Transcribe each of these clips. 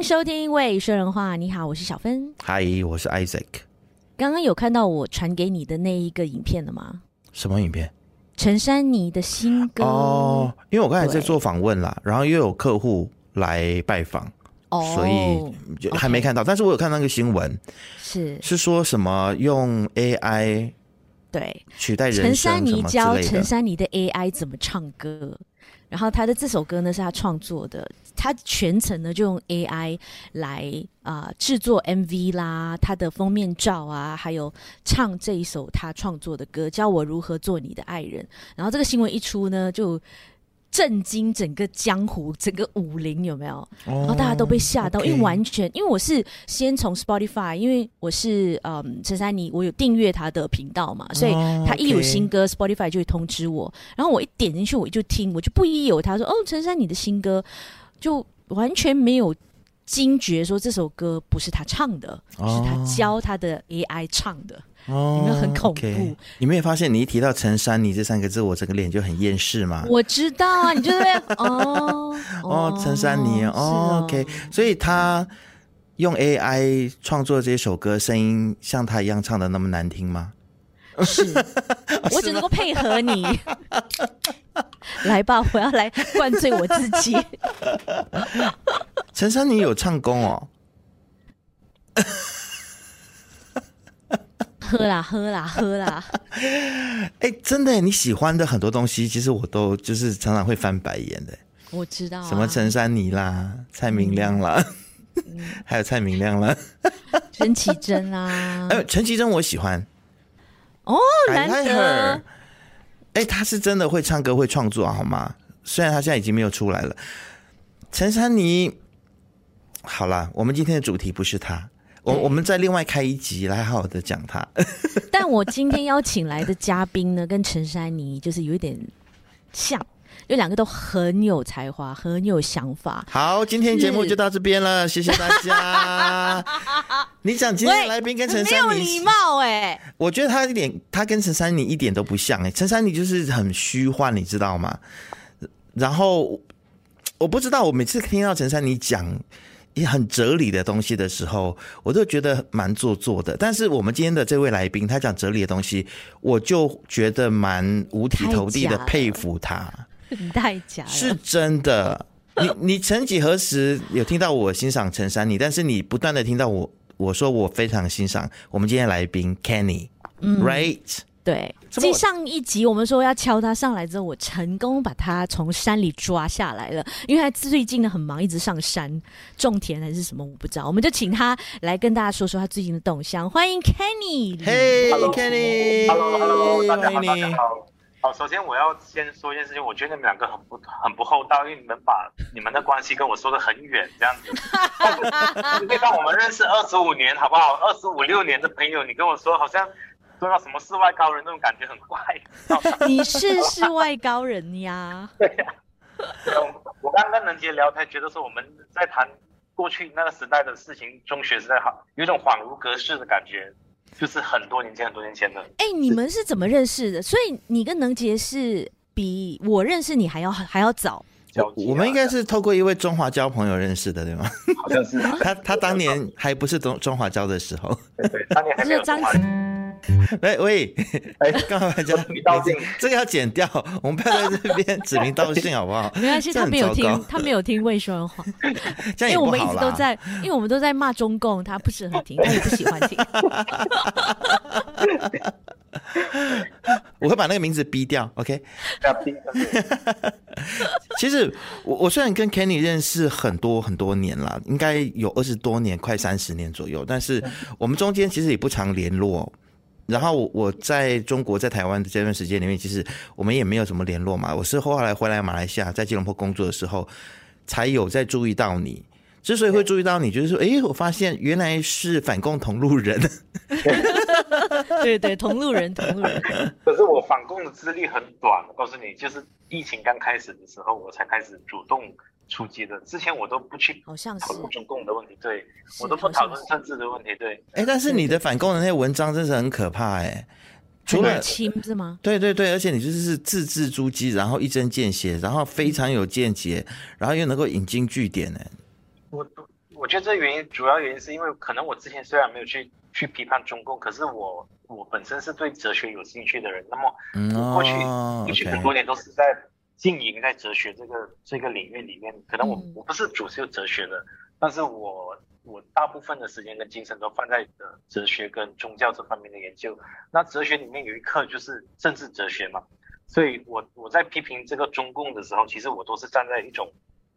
迎收听《喂说人话》。你好，我是小芬。嗨，我是 Isaac。刚刚有看到我传给你的那一个影片了吗？什么影片？陈珊妮的新歌哦。因为我刚才在做访问啦，然后又有客户来拜访，哦，所以就还没看到。但是我有看到那个新闻，是是说什么用 AI 对取代人声陈珊妮教陈珊妮的 AI 怎么唱歌。然后他的这首歌呢是他创作的，他全程呢就用 AI 来啊、制作 MV 啦，他的封面照啊，还有唱这一首他创作的歌，教我如何做你的爱人。然后这个新闻一出呢，就。震惊整个江湖，整个武林有没有？然后大家都被吓到，因为完全，因为我是先从 Spotify，因为我是嗯陈珊妮，我有订阅他的频道嘛，所以他一有新歌，Spotify 就会通知我。然后我一点进去，我就听，我就不一有他，说哦，陈珊妮的新歌，就完全没有惊觉说这首歌不是他唱的，是他教他的 AI 唱的。哦，有没有很恐怖？Okay. 你没有发现，你一提到陈珊妮这三个字，我整个脸就很厌世吗？我知道啊，你就是哦 哦，陈珊妮哦，哦，OK，所以他用 AI 创作这首歌，声音像他一样唱的那么难听吗？是，我只能够配合你。来吧，我要来灌醉我自己。陈珊妮有唱功哦。喝啦喝啦喝啦！哎、欸，真的，你喜欢的很多东西，其实我都就是常常会翻白眼的。我知道、啊，什么陈珊妮啦、蔡明亮啦，嗯、还有蔡明亮啦，陈绮贞啦。哎，陈绮贞我喜欢。哦，难得。哎、欸，他是真的会唱歌、会创作，好吗？虽然他现在已经没有出来了。陈珊妮，好啦，我们今天的主题不是他。我我们再另外开一集来好好的讲他。但我今天邀请来的嘉宾呢，跟陈珊妮就是有一点像，因为两个都很有才华，很有想法。好，今天节目就到这边了，谢谢大家。你讲今天来宾跟陈珊妮没有礼貌哎、欸？我觉得他一点，他跟陈珊妮一点都不像哎、欸。陈珊妮就是很虚幻，你知道吗？然后我不知道，我每次听到陈珊妮讲。也很哲理的东西的时候，我都觉得蛮做作的。但是我们今天的这位来宾，他讲哲理的东西，我就觉得蛮五体投地的佩服他。太假了，是真的。你你曾几何时有听到我欣赏陈珊妮？但是你不断的听到我我说我非常欣赏我们今天来宾 Kenny，right？、嗯对，继上一集我们说要敲他上来之后，我成功把他从山里抓下来了。因为他最近呢很忙，一直上山种田还是什么，我不知道。我们就请他来跟大家说说他最近的动向。欢迎 Kenny，嘿，Kenny，Hello，Hello，大家好，大家好。好，首先我要先说一件事情，我觉得你们两个很不很不厚道，因为你们把你们的关系跟我说的很远，这样子。对方我们认识二十五年，好不好？二十五六年的朋友，你跟我说好像。说到什么世外高人那种感觉很怪，你是世外高人呀？对呀、啊。我刚刚跟能杰聊天，觉得说我们在谈过去那个时代的事情，中学时代好，有一种恍如隔世的感觉，就是很多年前很多年前的。哎、欸，你们是怎么认识的？所以你跟能杰是比我认识你还要还要早。我我们应该是透过一位中华交朋友认识的，对吗？好像是。他他当年还不是中中华交的时候。对，对，当年还没有中华。喂 喂，哎，刚好大家指名道姓，这个要剪掉，我们不要在这边 指名道姓，好不好？没关系，他没有听，他没有听魏说人话，这样也不好啦。因为我们一直都在，因为我们都在骂中共，他不适合听，他也不喜欢听。我会把那个名字逼掉，OK？其实我我虽然跟 Kenny 认识很多很多年了，应该有二十多年，快三十年左右，但是我们中间其实也不常联络。然后我在中国在台湾的这段时间里面，其实我们也没有什么联络嘛。我是后来回来马来西亚，在吉隆坡工作的时候，才有在注意到你。之所以会注意到你，就是说，哎，我发现原来是反共同路人。对对，同路人，同路人。可是我反共的资历很短，我告诉你，就是疫情刚开始的时候，我才开始主动出击的。之前我都不去讨论中共的问题，对，我都不讨论政治的问题，对。哎，但是你的反共的那些文章真是很可怕，哎，除了亲是吗？对对对，而且你就是字字珠玑，然后一针见血，然后非常有见解，然后又能够引经据典，呢。我我觉得这原因主要原因是因为可能我之前虽然没有去去批判中共，可是我我本身是对哲学有兴趣的人。那么我过去过去很多年都是在经营在哲学这个这个领域里面。可能我我不是主修哲学的，但是我我大部分的时间跟精神都放在哲学跟宗教这方面的研究。那哲学里面有一课就是政治哲学嘛，所以我我在批评这个中共的时候，其实我都是站在一种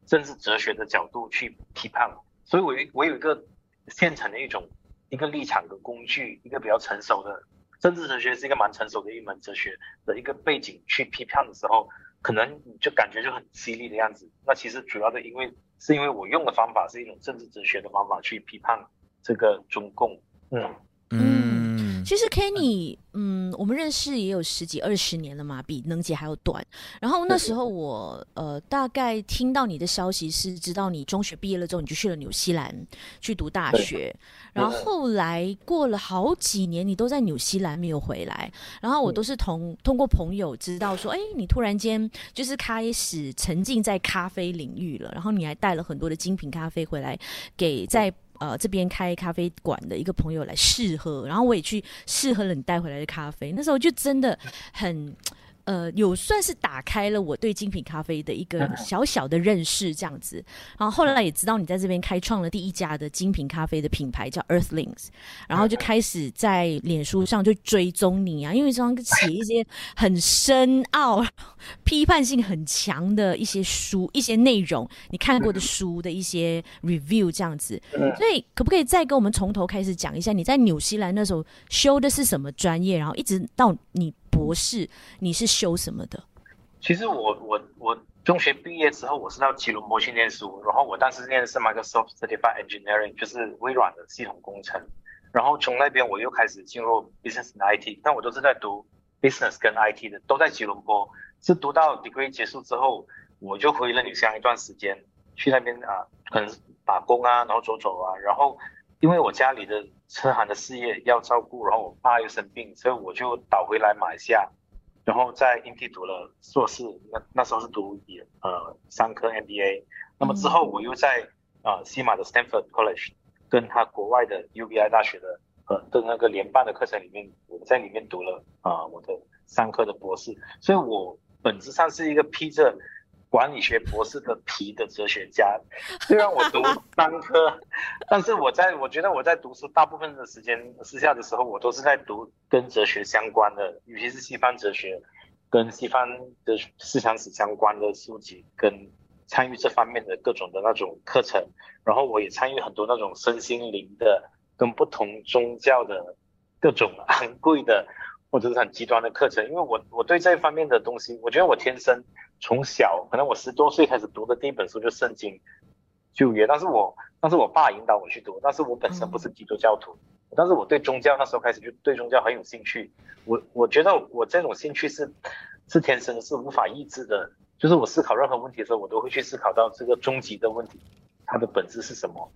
政治哲学的角度去批判。所以我有我有一个现成的一种一个立场的工具，一个比较成熟的政治哲学是一个蛮成熟的一门哲学的一个背景去批判的时候，可能你就感觉就很犀利的样子。那其实主要的因为是因为我用的方法是一种政治哲学的方法去批判这个中共。嗯嗯，其实 Kenny。嗯，我们认识也有十几二十年了嘛，比能姐还要短。然后那时候我呃大概听到你的消息是，知道你中学毕业了之后，你就去了纽西兰去读大学。然后后来过了好几年，你都在纽西兰没有回来。然后我都是同通过朋友知道说，哎，你突然间就是开始沉浸在咖啡领域了。然后你还带了很多的精品咖啡回来给在。呃，这边开咖啡馆的一个朋友来试喝，然后我也去试喝了你带回来的咖啡，那时候就真的很。呃，有算是打开了我对精品咖啡的一个小小的认识，这样子。然后后来也知道你在这边开创了第一家的精品咖啡的品牌，叫 Earthlings。然后就开始在脸书上就追踪你啊，因为这样写一些很深奥、批判性很强的一些书、一些内容，你看过的书的一些 review 这样子。所以可不可以再跟我们从头开始讲一下，你在纽西兰那时候修的是什么专业，然后一直到你。博士，你是修什么的？其实我我我中学毕业之后，我是到吉隆坡去念书，然后我当时念的是 Microsoft Certified Engineering，就是微软的系统工程。然后从那边我又开始进入 Business and IT，但我都是在读 Business 跟 IT 的，都在吉隆坡。是读到 Degree 结束之后，我就回了纽西兰一段时间，去那边啊，可能打工啊，然后走走啊，然后。因为我家里的车行的事业要照顾，然后我爸又生病，所以我就倒回来马来西亚，然后在 INTI 读了硕士，那那时候是读也呃商科 MBA，那么之后我又在啊、西马的 Stanford College 跟他国外的 UBI 大学的呃的那个联办的课程里面，我在里面读了啊、呃、我的商科的博士，所以我本质上是一个披着。管理学博士的皮的哲学家，虽然我读商科，但是我在我觉得我在读书大部分的时间私下的时候，我都是在读跟哲学相关的，尤其是西方哲学跟西方的思想史相关的书籍，跟参与这方面的各种的那种课程，然后我也参与很多那种身心灵的跟不同宗教的各种昂贵的或者是很极端的课程，因为我我对这一方面的东西，我觉得我天生。从小，可能我十多岁开始读的第一本书就圣经旧约，但是我但是我爸引导我去读，但是我本身不是基督教徒，但是我对宗教那时候开始就对宗教很有兴趣。我我觉得我这种兴趣是是天生是无法抑制的，就是我思考任何问题的时候，我都会去思考到这个终极的问题，它的本质是什么，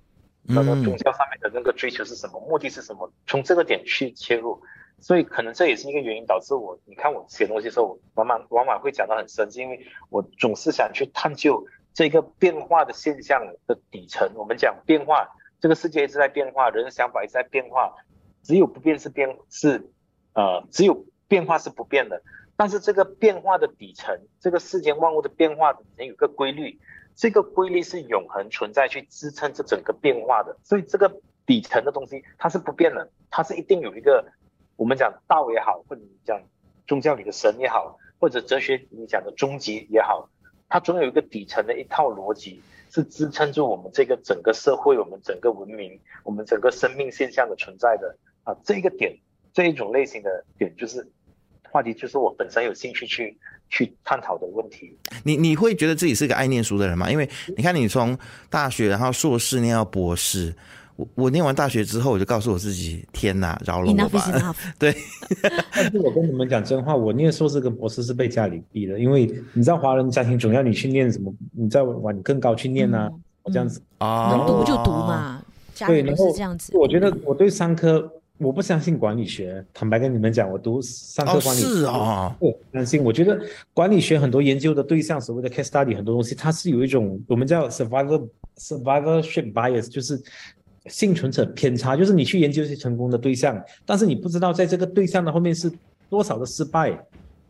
那个宗教上面的那个追求是什么，目的是什么，从这个点去切入。所以可能这也是一个原因，导致我，你看我写东西的时候，往往往往会讲得很深，是因为我总是想去探究这个变化的现象的底层。我们讲变化，这个世界一直在变化，人的想法一直在变化，只有不变是变是，呃，只有变化是不变的。但是这个变化的底层，这个世间万物的变化底层有个规律，这个规律是永恒存在去支撑这整个变化的。所以这个底层的东西它是不变的，它是一定有一个。我们讲道也好，或者讲宗教里的神也好，或者哲学你讲的终极也好，它总有一个底层的一套逻辑，是支撑住我们这个整个社会、我们整个文明、我们整个生命现象的存在的啊。这个点，这一种类型的点，就是话题，就是我本身有兴趣去去探讨的问题。你你会觉得自己是一个爱念书的人吗？因为你看，你从大学然后硕士念到博士。我我念完大学之后，我就告诉我自己：天哪，饶了我吧。Enough enough. 对，但是我跟你们讲真话，我念硕士跟博士是被家里逼的，因为你知道华人家庭总要你去念什么，你再往更高去念啊，嗯、这样子啊，能读就读嘛。对，然后这样子。我觉得我对商科我不相信管理学。坦白跟你们讲，我读商科管理学，哦，是啊，不相信。我觉得管理学很多研究的对象，所谓的 case study 很多东西，它是有一种我们叫 survivor survivorship bias，就是幸存者偏差，就是你去研究一些成功的对象，但是你不知道在这个对象的后面是多少的失败，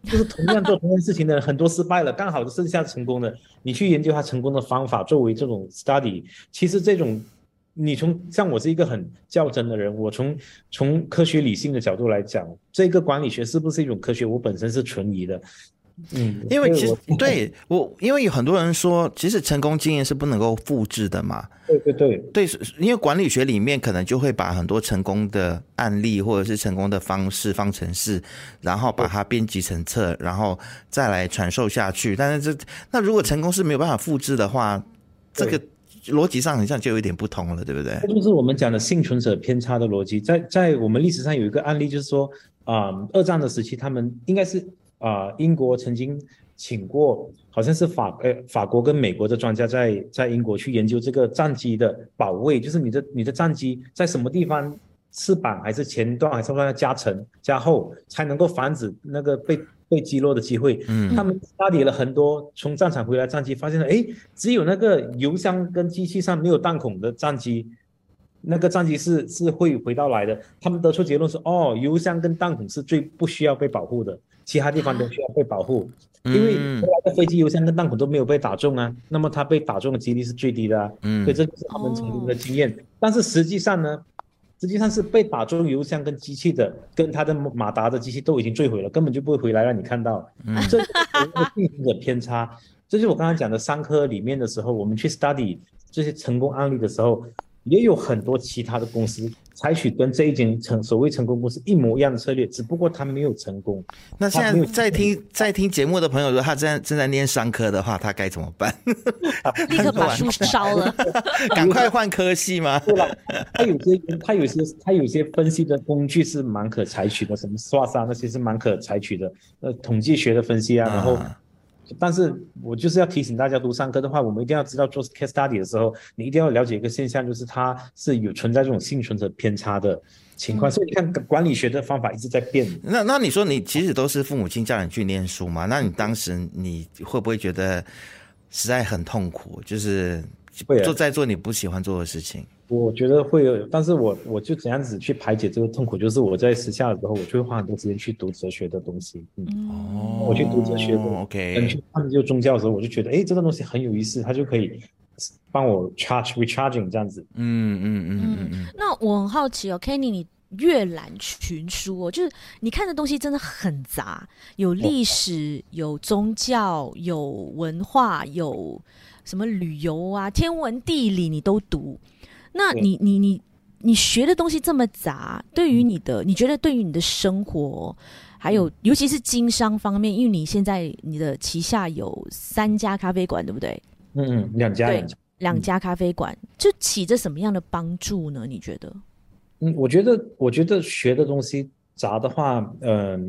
就是同样做同样事情的很多失败了，刚好就剩下成功的，你去研究他成功的方法作为这种 study，其实这种。你从像我是一个很较真的人，我从从科学理性的角度来讲，这个管理学是不是一种科学，我本身是存疑的。嗯，因为其实对我，因为有很多人说，其实成功经验是不能够复制的嘛。对对对对，因为管理学里面可能就会把很多成功的案例或者是成功的方式方程式，然后把它编辑成册，然后再来传授下去。但是这那如果成功是没有办法复制的话，这个。逻辑上好像就有一点不同了，对不对？这就是我们讲的幸存者偏差的逻辑。在在我们历史上有一个案例，就是说啊、呃，二战的时期，他们应该是啊、呃，英国曾经请过，好像是法呃法国跟美国的专家在在英国去研究这个战机的保卫，就是你的你的战机在什么地方，翅膀还是前段还是要加层加厚，才能够防止那个被。被击落的机会，嗯，他们打理了很多从战场回来战机，发现了，哎，只有那个油箱跟机器上没有弹孔的战机，那个战机是是会回到来的。他们得出结论是，哦，油箱跟弹孔是最不需要被保护的，其他地方都需要被保护，因为后来的飞机油箱跟弹孔都没有被打中啊，那么它被打中的几率是最低的啊，嗯，所以这就是他们成功的经验。但是实际上呢？实际上是被打中油箱跟机器的，跟他的马达的机器都已经坠毁了，根本就不会回来让你看到。嗯，这是幸存者偏差。这就是我刚才讲的三科里面的时候，我们去 study 这些成功案例的时候。也有很多其他的公司采取跟这一间成所谓成功公司一模一样的策略，只不过他没有成功。那现在在听在听节目的朋友，如果他正在正在念商科的话，他该怎么办？立刻把书烧了，赶快换科系吗？对吧？他有些他有些他有些分析的工具是蛮可采取的，什么 SWOT 啊那些是蛮可采取的，呃，统计学的分析啊，然后。但是我就是要提醒大家，读商科的话，我们一定要知道做 case study 的时候，你一定要了解一个现象，就是它是有存在这种幸存者偏差的情况。嗯、所以你看，管理学的方法一直在变。那那你说，你其实都是父母亲叫你去念书嘛？那你当时你会不会觉得实在很痛苦？就是做在做你不喜欢做的事情。我觉得会有，但是我我就怎样子去排解这个痛苦，就是我在私下的时候，我就会花很多时间去读哲学的东西。嗯，哦，我去读哲学的，OK，去探究宗教的时候，我就觉得，哎，这个东西很有意思，它就可以帮我 charge recharging 这样子。嗯嗯嗯嗯嗯。那我很好奇哦，Kenny，你阅览群书哦，就是你看的东西真的很杂，有历史，有宗教，有文化，有什么旅游啊、天文地理，你都读。那你你你你学的东西这么杂，对于你的，你觉得对于你的生活，还有尤其是经商方面，因为你现在你的旗下有三家咖啡馆，对不对？嗯嗯，两家对，两家咖啡馆，就起着什么样的帮助呢？你觉得？嗯，我觉得我觉得学的东西杂的话，嗯、呃。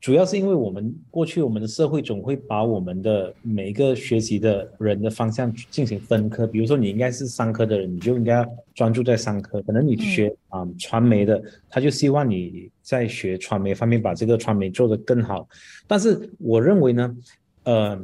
主要是因为我们过去我们的社会总会把我们的每一个学习的人的方向进行分科，比如说你应该是商科的人，你就应该要专注在商科。可能你学啊、嗯、传媒的，他就希望你在学传媒方面把这个传媒做得更好。但是我认为呢，呃，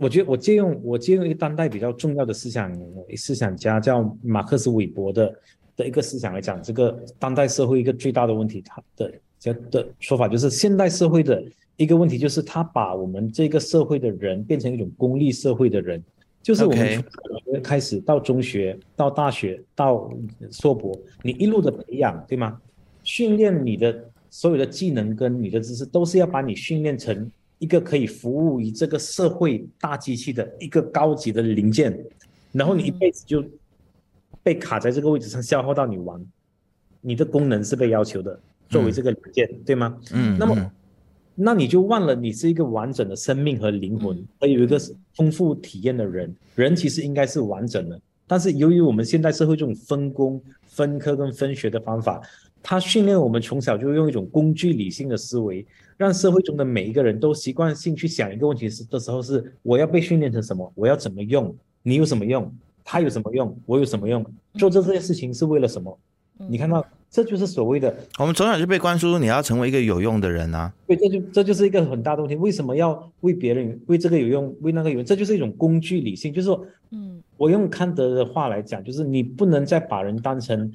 我觉得我借用我借用一个当代比较重要的思想思想家叫马克思韦伯的的一个思想来讲，这个当代社会一个最大的问题，他的。这的说法就是，现代社会的一个问题就是，他把我们这个社会的人变成一种功利社会的人，就是我们从小学开始到中学到大学到硕博，你一路的培养，对吗？训练你的所有的技能跟你的知识，都是要把你训练成一个可以服务于这个社会大机器的一个高级的零件，然后你一辈子就被卡在这个位置上，消耗到你完，你的功能是被要求的。作为这个零件，嗯、对吗？嗯，那么，嗯、那你就忘了你是一个完整的生命和灵魂，还、嗯、有一个丰富体验的人。人其实应该是完整的，但是由于我们现代社会这种分工、分科跟分学的方法，它训练我们从小就用一种工具理性的思维，让社会中的每一个人都习惯性去想一个问题是的时候是：我要被训练成什么？我要怎么用？你有什么用？他有什么用？我有什么用？做这这些事情是为了什么？你看到？这就是所谓的，我们从小就被灌输你要成为一个有用的人啊。对，这就这就是一个很大的问题。为什么要为别人为这个有用，为那个有用？这就是一种工具理性。就是说，嗯，我用康德的话来讲，就是你不能再把人当成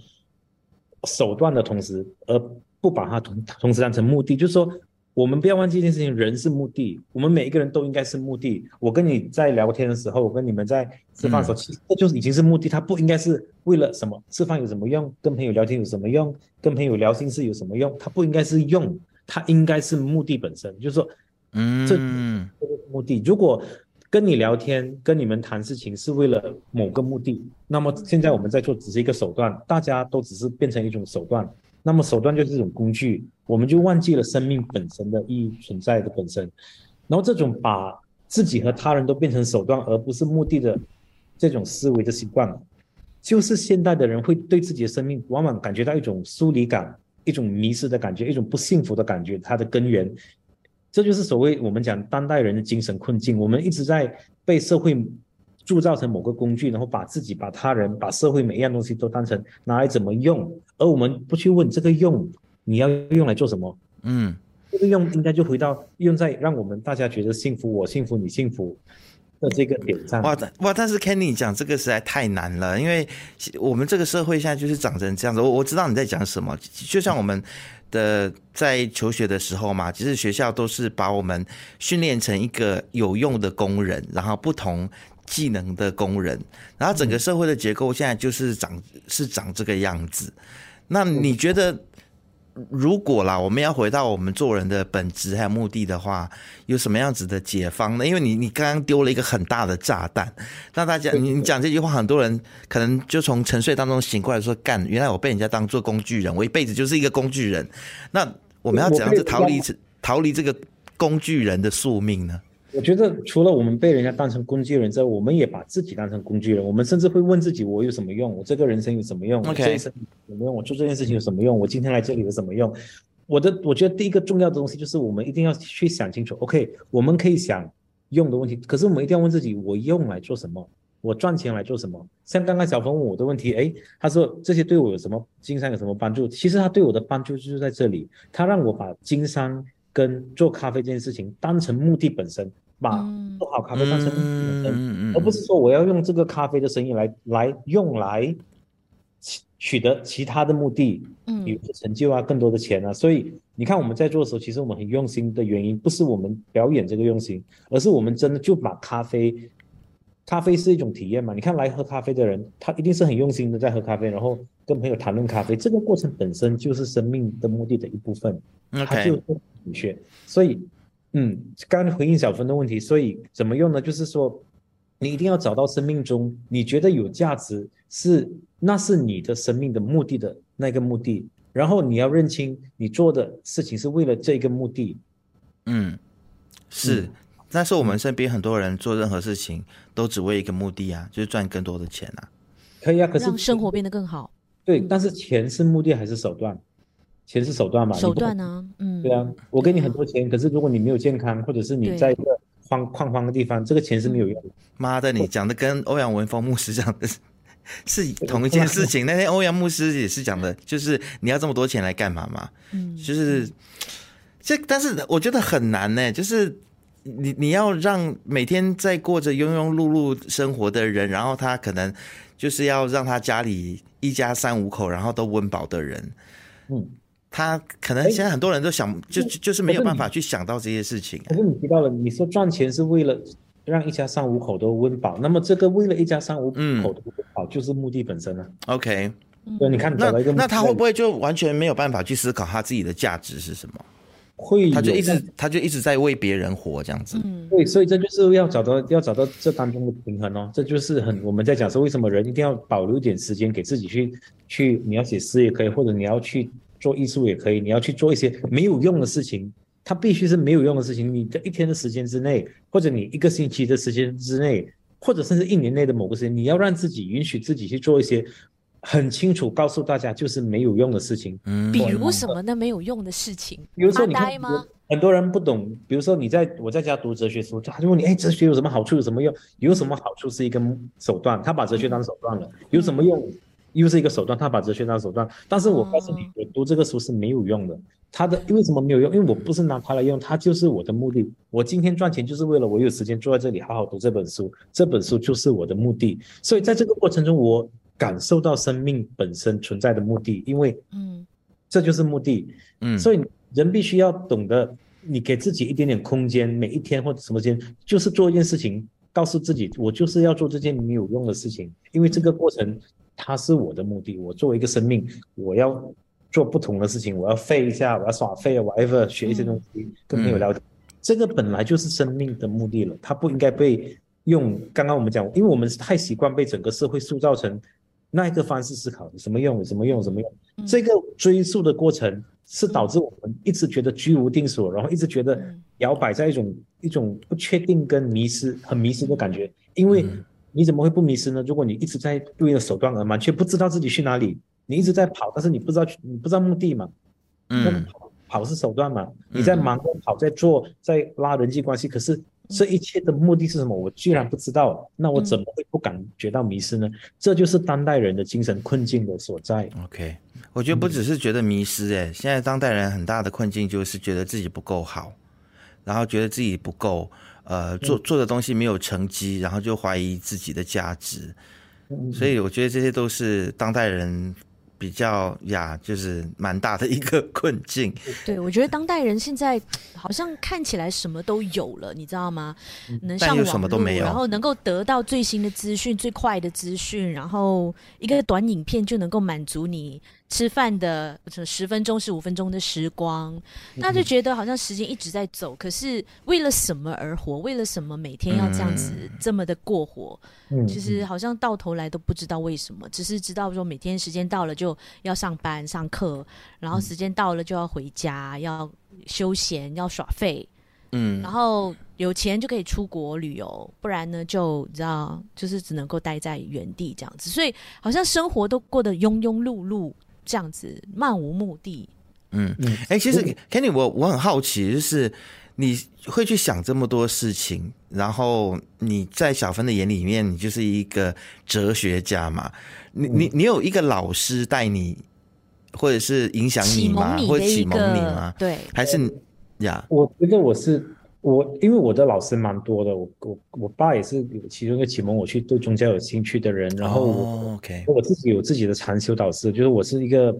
手段的同时，而不把它同同时当成目的。就是说。我们不要忘记一件事情，人是目的，我们每一个人都应该是目的。我跟你在聊天的时候，我跟你们在吃饭的时候，嗯、其实这就是已经是目的，它不应该是为了什么？吃饭有什么用？跟朋友聊天有什么用？跟朋友聊心事有什么用？它不应该是用，它应该是目的本身。就是说，嗯，这这个目的。如果跟你聊天、跟你们谈事情是为了某个目的，那么现在我们在做只是一个手段，大家都只是变成一种手段。那么手段就是这种工具，我们就忘记了生命本身的意义存在的本身。然后这种把自己和他人都变成手段而不是目的的这种思维的习惯，就是现代的人会对自己的生命往往感觉到一种疏离感、一种迷失的感觉、一种不幸福的感觉，它的根源，这就是所谓我们讲当代人的精神困境。我们一直在被社会铸造成某个工具，然后把自己、把他人、把社会每一样东西都当成拿来怎么用，而我们不去问这个用你要用来做什么？嗯，这个用应该就回到用在让我们大家觉得幸福，我幸福，你幸福的这个点赞。哇哇！但是 Kenny 讲这个实在太难了，因为我们这个社会现在就是长成这样子。我我知道你在讲什么，就像我们的在求学的时候嘛，其实学校都是把我们训练成一个有用的工人，然后不同。技能的工人，然后整个社会的结构现在就是长是长这个样子。那你觉得，如果啦，我们要回到我们做人的本质还有目的的话，有什么样子的解方呢？因为你你刚刚丢了一个很大的炸弹，那大家你你讲这句话，很多人可能就从沉睡当中醒过来，说干，原来我被人家当做工具人，我一辈子就是一个工具人。那我们要怎样子逃离逃离这个工具人的宿命呢？我觉得除了我们被人家当成工具人之外，我们也把自己当成工具人。我们甚至会问自己：我有什么用？我这个人生有什么用？Okay. 我这一生有没有用？我做这件事情有什么用？我今天来这里有什么用？我的，我觉得第一个重要的东西就是我们一定要去想清楚。OK，我们可以想用的问题，可是我们一定要问自己：我用来做什么？我赚钱来做什么？像刚刚小峰问我的问题，哎，他说这些对我有什么经商有什么帮助？其实他对我的帮助就是在这里，他让我把经商跟做咖啡这件事情当成目的本身。把做好咖啡当成而不是说我要用这个咖啡的生意来来用来取取得其他的目的，嗯，比如成就啊，更多的钱啊。所以你看我们在做的时候，其实我们很用心的原因，不是我们表演这个用心，而是我们真的就把咖啡，咖啡是一种体验嘛。你看来喝咖啡的人，他一定是很用心的在喝咖啡，然后跟朋友谈论咖啡，这个过程本身就是生命的目的的一部分，他就很学，所以。嗯，刚刚回应小芬的问题，所以怎么用呢？就是说，你一定要找到生命中你觉得有价值，是那是你的生命的目的的那个目的，然后你要认清你做的事情是为了这个目的。嗯，是。嗯，但是我们身边很多人做任何事情都只为一个目的啊，就是赚更多的钱啊。可以啊，可是让生活变得更好。对，但是钱是目的还是手段？钱是手段嘛？手段呢？嗯，对啊，我给你很多钱，可是如果你没有健康，或者是你在一个荒旷荒的地方，这个钱是没有用的。妈的，你讲的跟欧阳文峰牧师讲的 是 同一件事情。那天欧阳牧师也是讲的，就是你要这么多钱来干嘛嘛？嗯，就是这，但是我觉得很难呢。就是你你要让每天在过着庸庸碌碌生活的人，然后他可能就是要让他家里一家三五口，然后都温饱的人，嗯。他可能现在很多人都想，欸、就就是没有办法去想到这些事情。可是你提到了，你说赚钱是为了让一家三五口都温饱，那么这个为了一家三五口都温饱，就是目的本身了。OK，对，你看那那他会不会就完全没有办法去思考他自己的价值是什么？会，他就一直他就一直在为别人活这样子。嗯，对，所以这就是要找到要找到这当中的平衡哦。这就是很我们在讲说，为什么人一定要保留一点时间给自己去去，你要写诗也可以，或者你要去。做艺术也可以，你要去做一些没有用的事情，它必须是没有用的事情。你在一天的时间之内，或者你一个星期的时间之内，或者甚至一年内的某个时间，你要让自己允许自己去做一些很清楚告诉大家就是没有用的事情。嗯，比如什么呢？没有用的事情？比如说你看吗？很多人不懂，比如说你在我在家读哲学书，他就问你：哎，哲学有什么好处？有什么用？有什么好处是一个手段？他把哲学当手段了，有什么用？又是一个手段，他把哲学当手段。但是我告诉你，我读这个书是没有用的。他的为什么没有用？因为我不是拿它来用，它就是我的目的。我今天赚钱就是为了我有时间坐在这里好好读这本书，这本书就是我的目的。所以在这个过程中，我感受到生命本身存在的目的，因为嗯，这就是目的。嗯，所以人必须要懂得，你给自己一点点空间，每一天或者什么间，就是做一件事情，告诉自己，我就是要做这件没有用的事情，因为这个过程它是我的目的。我作为一个生命，我要。做不同的事情，我要废一下，我要耍废，whatever，学一些东西，跟朋友聊天，嗯，这个本来就是生命的目的了，它不应该被用。刚刚我们讲，因为我们太习惯被整个社会塑造成那一个方式思考，有什么用？有什么用？什么用？这个追溯的过程是导致我们一直觉得居无定所，然后一直觉得摇摆在一种一种不确定跟迷失，很迷失的感觉。因为你怎么会不迷失呢？如果你一直在为了手段而忙，却不知道自己去哪里。你一直在跑，但是你不知道去你不知道目的嘛？嗯，跑跑是手段嘛？你在忙着跑，在做，在拉人际关系，可是这一切的目的是什么？我居然不知道，那我怎么会不感觉到迷失呢？这就是当代人的精神困境的所在。OK，我觉得不只是觉得迷失，诶，现在当代人很大的困境就是觉得自己不够好，然后觉得自己不够，呃，做做的东西没有成绩，然后就怀疑自己的价值。所以我觉得这些都是当代人。比较呀，就是蛮大的一个 困境。对，我觉得当代人现在好像看起来什么都有了，你知道吗？能上网络，然后能够得到最新的资讯、最快的资讯，然后一个短影片就能够满足你。吃饭的十分钟、十五分钟的时光，那就觉得好像时间一直在走。可是为了什么而活？为了什么每天要这样子这么的过活？其实好像到头来都不知道为什么，只是知道说每天时间到了就要上班上课，然后时间到了就要回家，要休闲，要耍废。嗯，然后有钱就可以出国旅游，不然呢就你知道，就是只能够待在原地这样子。所以好像生活都过得庸庸碌碌。这样子漫无目的，嗯嗯，哎、欸，其实 Kenny，我我很好奇，就是你会去想这么多事情，然后你在小芬的眼里面，你就是一个哲学家嘛？你你你有一个老师带你，或者是影响你吗？或者启蒙你吗？对，还是呀？我觉得我是。我因为我的老师蛮多的，我我我爸也是有其中一个启蒙我去对宗教有兴趣的人，然后我、oh, OK，我自己有自己的禅修导师，就是我是一个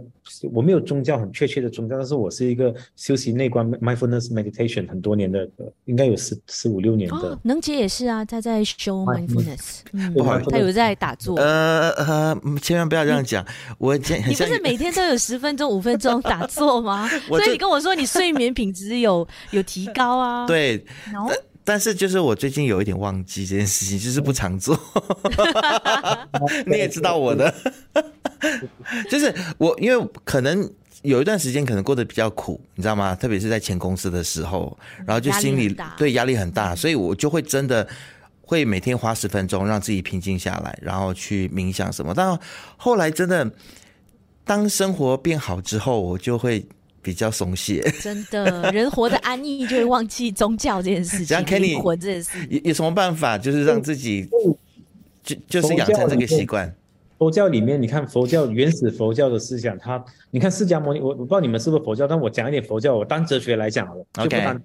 我没有宗教很确切的宗教，但是我是一个修习内观 mindfulness meditation 很多年的，应该有十十五六年的。哦、能杰也是啊，他在修 mindfulness，嗯，他有在打坐。呃呃，千万不要这样讲，嗯、我你不是每天都有十分钟五分钟打坐吗？所以你跟我说你睡眠品质有有提高啊？对。但但是就是我最近有一点忘记这件事情，就是不常做。你也知道我的，就是我因为可能有一段时间可能过得比较苦，你知道吗？特别是在前公司的时候，然后就心里对压力很大，所以我就会真的会每天花十分钟让自己平静下来，然后去冥想什么。但后来真的当生活变好之后，我就会。比较松懈，真的，人活得安逸就会忘记宗教这件事情，灵魂这件事情。有有什么办法，就是让自己就就是养成这个习惯？佛教里面，你看佛教原始佛教的思想，它你看释迦牟尼，我我不知道你们是不是佛教，但我讲一点佛教，我当哲学来讲好了，就不当。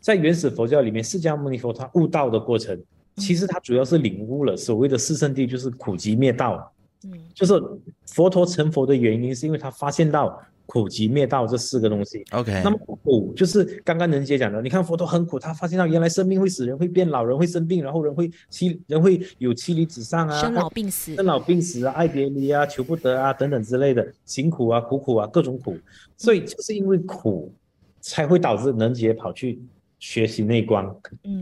在原始佛教里面，释迦牟尼佛他悟道的过程，其实他主要是领悟了所谓的四圣谛，就是苦集灭道。嗯，就是佛陀成佛的原因，是因为他发现到。苦集灭道这四个东西，OK。那么苦就是刚刚能杰讲的，你看佛陀很苦，他发现到原来生命会死，人会变老，人会生病，然后人会妻人会有妻离子散啊，生老病死，生老病死啊，爱别离啊，求不得啊，等等之类的，辛苦啊，苦苦啊，各种苦，所以就是因为苦，才会导致能杰跑去。学习内观，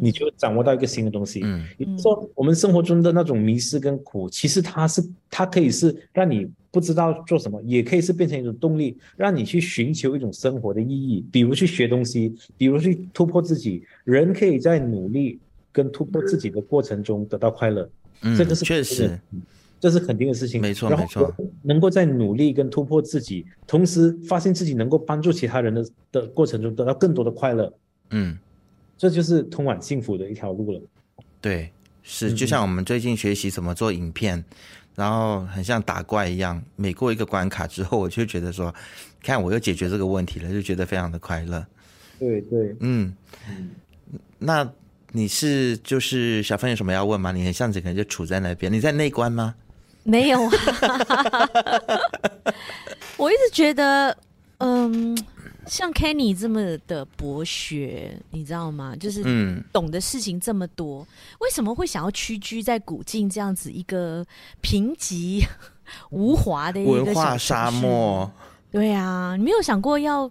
你就掌握到一个新的东西。嗯，也就是说，我们生活中的那种迷失跟苦，其实它是它可以是让你不知道做什么，也可以是变成一种动力，让你去寻求一种生活的意义。比如去学东西，比如去突破自己。人可以在努力跟突破自己的过程中得到快乐。嗯，这个是确实，这是肯定的事情。没错，没错。能够在努力跟突破自己，同时发现自己能够帮助其他人的的过程中得到更多的快乐。嗯。这就是通往幸福的一条路了。对，是就像我们最近学习怎么做影片，然后很像打怪一样，每过一个关卡之后，我就觉得说，看我又解决这个问题了，就觉得非常的快乐。对对，嗯，那你是就是小芬有什么要问吗？你很像整个人就处在那边，你在内关吗？没有啊，我一直觉得，嗯。像 Kenny 这么的博学，你知道吗？就是懂的事情这么多，嗯、为什么会想要屈居在古晋这样子一个贫瘠 无华的一个文化沙漠？对啊，你没有想过要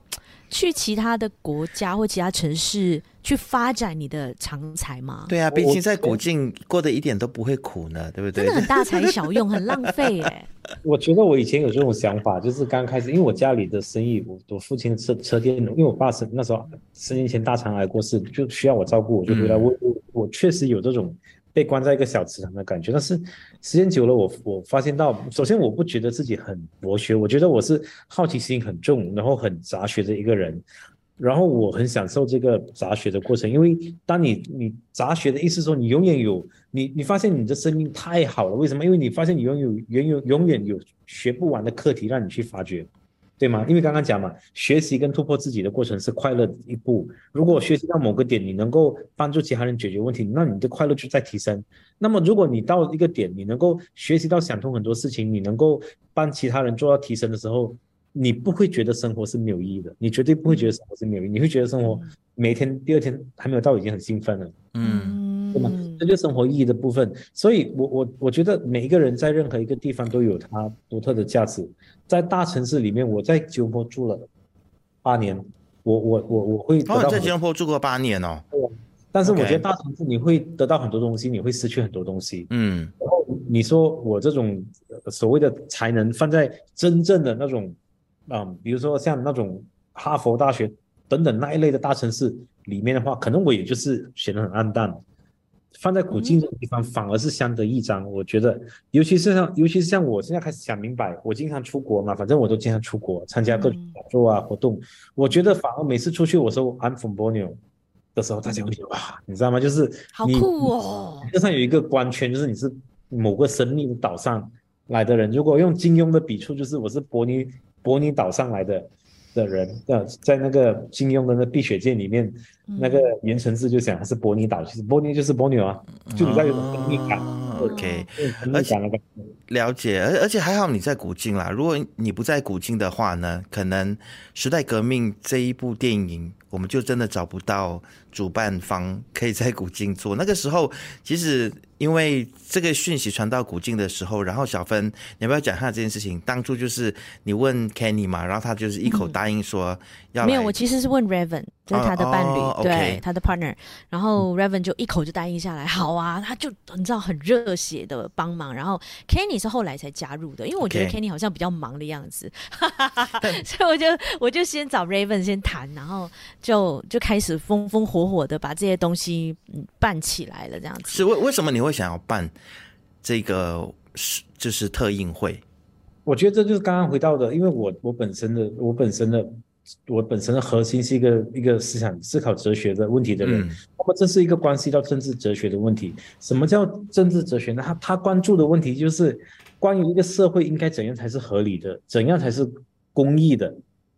去其他的国家或其他城市去发展你的长才吗？对啊，毕竟在古晋过得一点都不会苦呢，对不对？真的很大材 小用，很浪费哎。我觉得我以前有这种想法，就是刚开始，因为我家里的生意，我我父亲车车店，因为我爸是那时候十年前大肠癌过世，就需要我照顾，我就回来。我我我确实有这种被关在一个小池塘的感觉，但是时间久了我，我我发现到，首先我不觉得自己很博学，我觉得我是好奇心很重，然后很杂学的一个人。然后我很享受这个杂学的过程，因为当你你杂学的意思说，你永远有你你发现你的生命太好了，为什么？因为你发现你拥有永远永远有学不完的课题让你去发掘，对吗？因为刚刚讲嘛，学习跟突破自己的过程是快乐的一步。如果学习到某个点，你能够帮助其他人解决问题，那你的快乐就在提升。那么如果你到一个点，你能够学习到想通很多事情，你能够帮其他人做到提升的时候。你不会觉得生活是没有意义的，你绝对不会觉得生活是没有意义，你会觉得生活每天第二天还没有到已经很兴奋了，嗯，对吗？这就是生活意义的部分。所以我我我觉得每一个人在任何一个地方都有他独特的价值。在大城市里面，我在吉隆坡住了八年，我我我我会。哦，在吉隆坡住过八年哦。对啊，但是我觉得大城市你会得到很多东西，你会失去很多东西。嗯，然后你说我这种所谓的才能放在真正的那种。嗯，比如说像那种哈佛大学等等那一类的大城市里面的话，可能我也就是显得很暗淡。放在古今这个地方，反而是相得益彰。我觉得，尤其是像，尤其是像我现在开始想明白，我经常出国嘛，反正我都经常出国参加各种讲座啊活动。我觉得反而每次出去，我说 I'm from Borneo 的时候，大家会觉得哇，你知道吗？就是你好酷哦，身上有一个光圈，就是你是某个神秘的岛上来的人。如果用金庸的笔触，就是我是伯尼。伯尼岛上来的的人，呃，在那个金庸的那《碧血剑》里面，那个言承志就讲他是伯尼岛，其实伯尼就是伯牛啊，就比较有神秘感。OK，而且了解，而而且还好你在古晋啦。如果你不在古晋的话呢，可能《时代革命》这一部电影，我们就真的找不到主办方可以在古晋做。那个时候，其实。因为这个讯息传到古晋的时候，然后小芬，你要不要讲一下这件事情？当初就是你问 Kenny 嘛，然后他就是一口答应说要、嗯、没有，我其实是问 Raven，就是他的伴侣，哦、对 okay 他的 partner，然后 Raven 就一口就答应下来，好啊，他就你知道很热血的帮忙，然后 Kenny 是后来才加入的，因为我觉得 Kenny 好像比较忙的样子，Okay. 所以我就我就先找 Raven 先谈，然后就就开始风风火火的把这些东西办起来了，这样子。是为为什么你会？想要办这个是就是特映会，我觉得这就是刚刚回到的，因为我我本身的我本身的我本身的核心是一个一个思想思考哲学的问题的人，嗯、那么这是一个关系到政治哲学的问题。什么叫政治哲学呢？他他关注的问题就是关于一个社会应该怎样才是合理的，怎样才是公益的。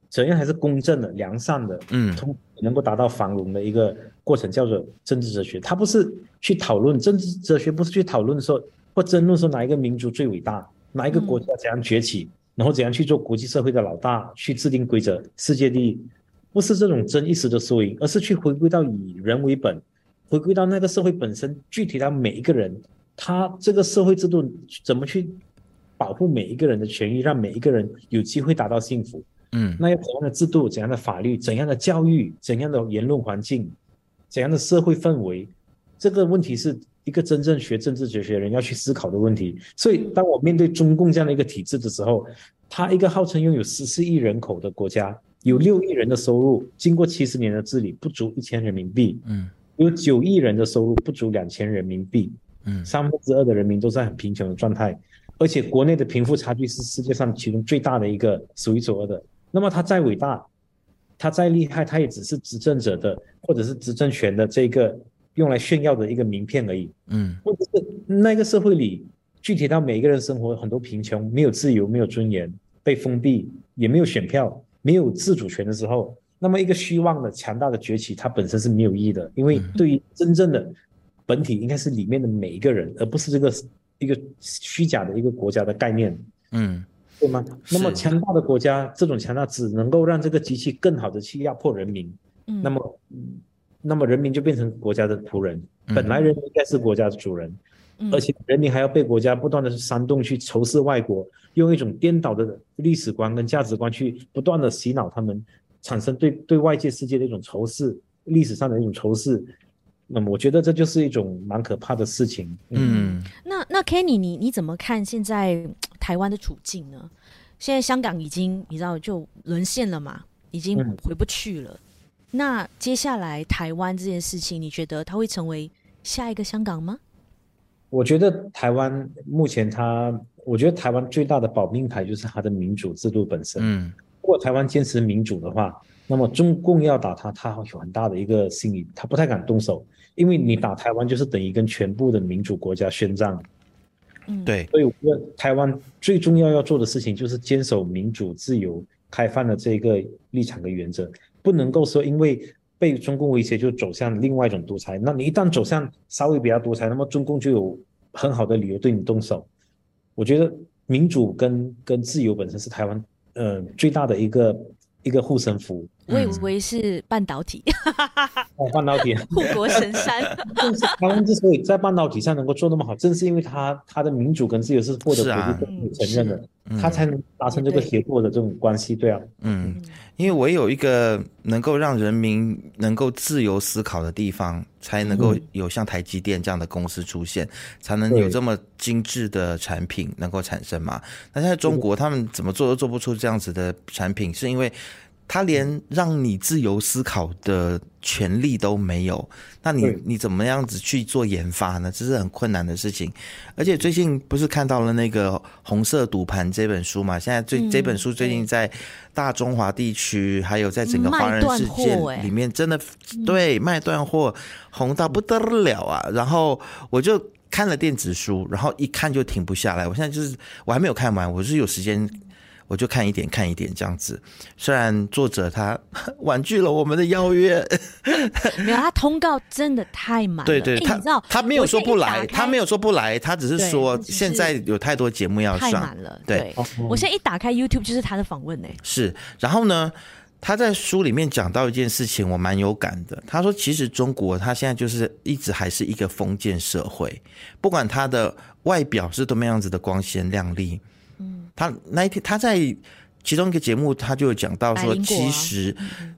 怎样才是公正的、良善的？嗯，通能够达到繁荣的一个过程，叫做政治哲学。他不是去讨论政治哲学，不是去讨论说或争论说哪一个民族最伟大，哪一个国家怎样崛起，嗯、然后怎样去做国际社会的老大，去制定规则、世界第一，不是这种争一时的输赢，而是去回归到以人为本，回归到那个社会本身，具体到每一个人，他这个社会制度怎么去保护每一个人的权益，让每一个人有机会达到幸福。嗯，那要怎样的制度、怎样的法律、怎样的教育、怎样的言论环境、怎样的社会氛围？这个问题是一个真正学政治哲学的人要去思考的问题。所以，当我面对中共这样的一个体制的时候，他一个号称拥有十四亿人口的国家，有六亿人的收入，经过七十年的治理，不足一千人民币。嗯，有九亿人的收入，不足两千人民币。嗯，三分之二的人民都在很贫穷的状态，而且国内的贫富差距是世界上其中最大的一个，数一数二的。那么他再伟大，他再厉害，他也只是执政者的或者是执政权的这个用来炫耀的一个名片而已。嗯，或者是那个社会里具体到每一个人生活，很多贫穷，没有自由，没有尊严，被封闭，也没有选票，没有自主权的时候，那么一个虚妄的强大的崛起，它本身是没有意义的，因为对于真正的本体，应该是里面的每一个人，而不是这个一个虚假的一个国家的概念，嗯，对吗？那么强大的国家，这种强大只能够让这个机器更好的去压迫人民，嗯，那么，那么人民就变成国家的仆人，本来人民应该是国家的主人。而且人民还要被国家不断的煽动去仇视外国，用一种颠倒的历史观跟价值观去不断的洗脑他们，产生对对外界世界的一种仇视，历史上的一种仇视。那么我觉得这就是一种蛮可怕的事情。嗯，嗯那那 Kenny，你你怎么看现在台湾的处境呢？现在香港已经你知道就沦陷了嘛，已经回不去了。嗯、那接下来台湾这件事情，你觉得它会成为下一个香港吗？我觉得台湾目前它，我觉得台湾最大的保命牌就是它的民主制度本身。嗯，如果台湾坚持民主的话，那么中共要打它，它有很大的一个心理，它不太敢动手，因为你打台湾就是等于跟全部的民主国家宣战。嗯，对。所以我觉得台湾最重要要做的事情就是坚守民主、自由、开放的这个立场跟原则，不能够说因为。被中共威胁，就走向另外一种独裁。那你一旦走向稍微比较独裁，那么中共就有很好的理由对你动手。我觉得民主跟跟自由本身是台湾呃最大的一个一个护身符。我以为是半导体，哦，半导体护国神山。台湾之所以在半导体上能够做那么好，正是因为它它的民主跟自由是获得国际公认承认的，它、啊、才能达成这个协作的这种关系。对啊，嗯，因为唯有一个能够让人民能够自由思考的地方，才能够有像台积电这样的公司出现，嗯、才能有这么精致的产品能够产生嘛。那现在中国他们怎么做都做不出这样子的产品，是因为。他连让你自由思考的权利都没有，那你你怎么样子去做研发呢？这是很困难的事情。而且最近不是看到了那个《红色赌盘》这本书嘛？现在最这本书最近在大中华地区，还有在整个华人世界里面，真的对卖断货红到不得了啊！然后我就看了电子书，然后一看就停不下来。我现在就是我还没有看完，我是有时间。我就看一点看一点这样子，虽然作者他 婉拒了我们的邀约，没有，他通告真的太满了。对对，他你知道他没有说不来，他没有说不来，他只是说现在有太多节目要上，太满了。对，我现在一打开 YouTube 就是他的访问呢。是，然后呢，他在书里面讲到一件事情，我蛮有感的。他说，其实中国他现在就是一直还是一个封建社会，不管他的外表是多么样子的光鲜亮丽。他那一天，他在其中一个节目，他就讲到说，其实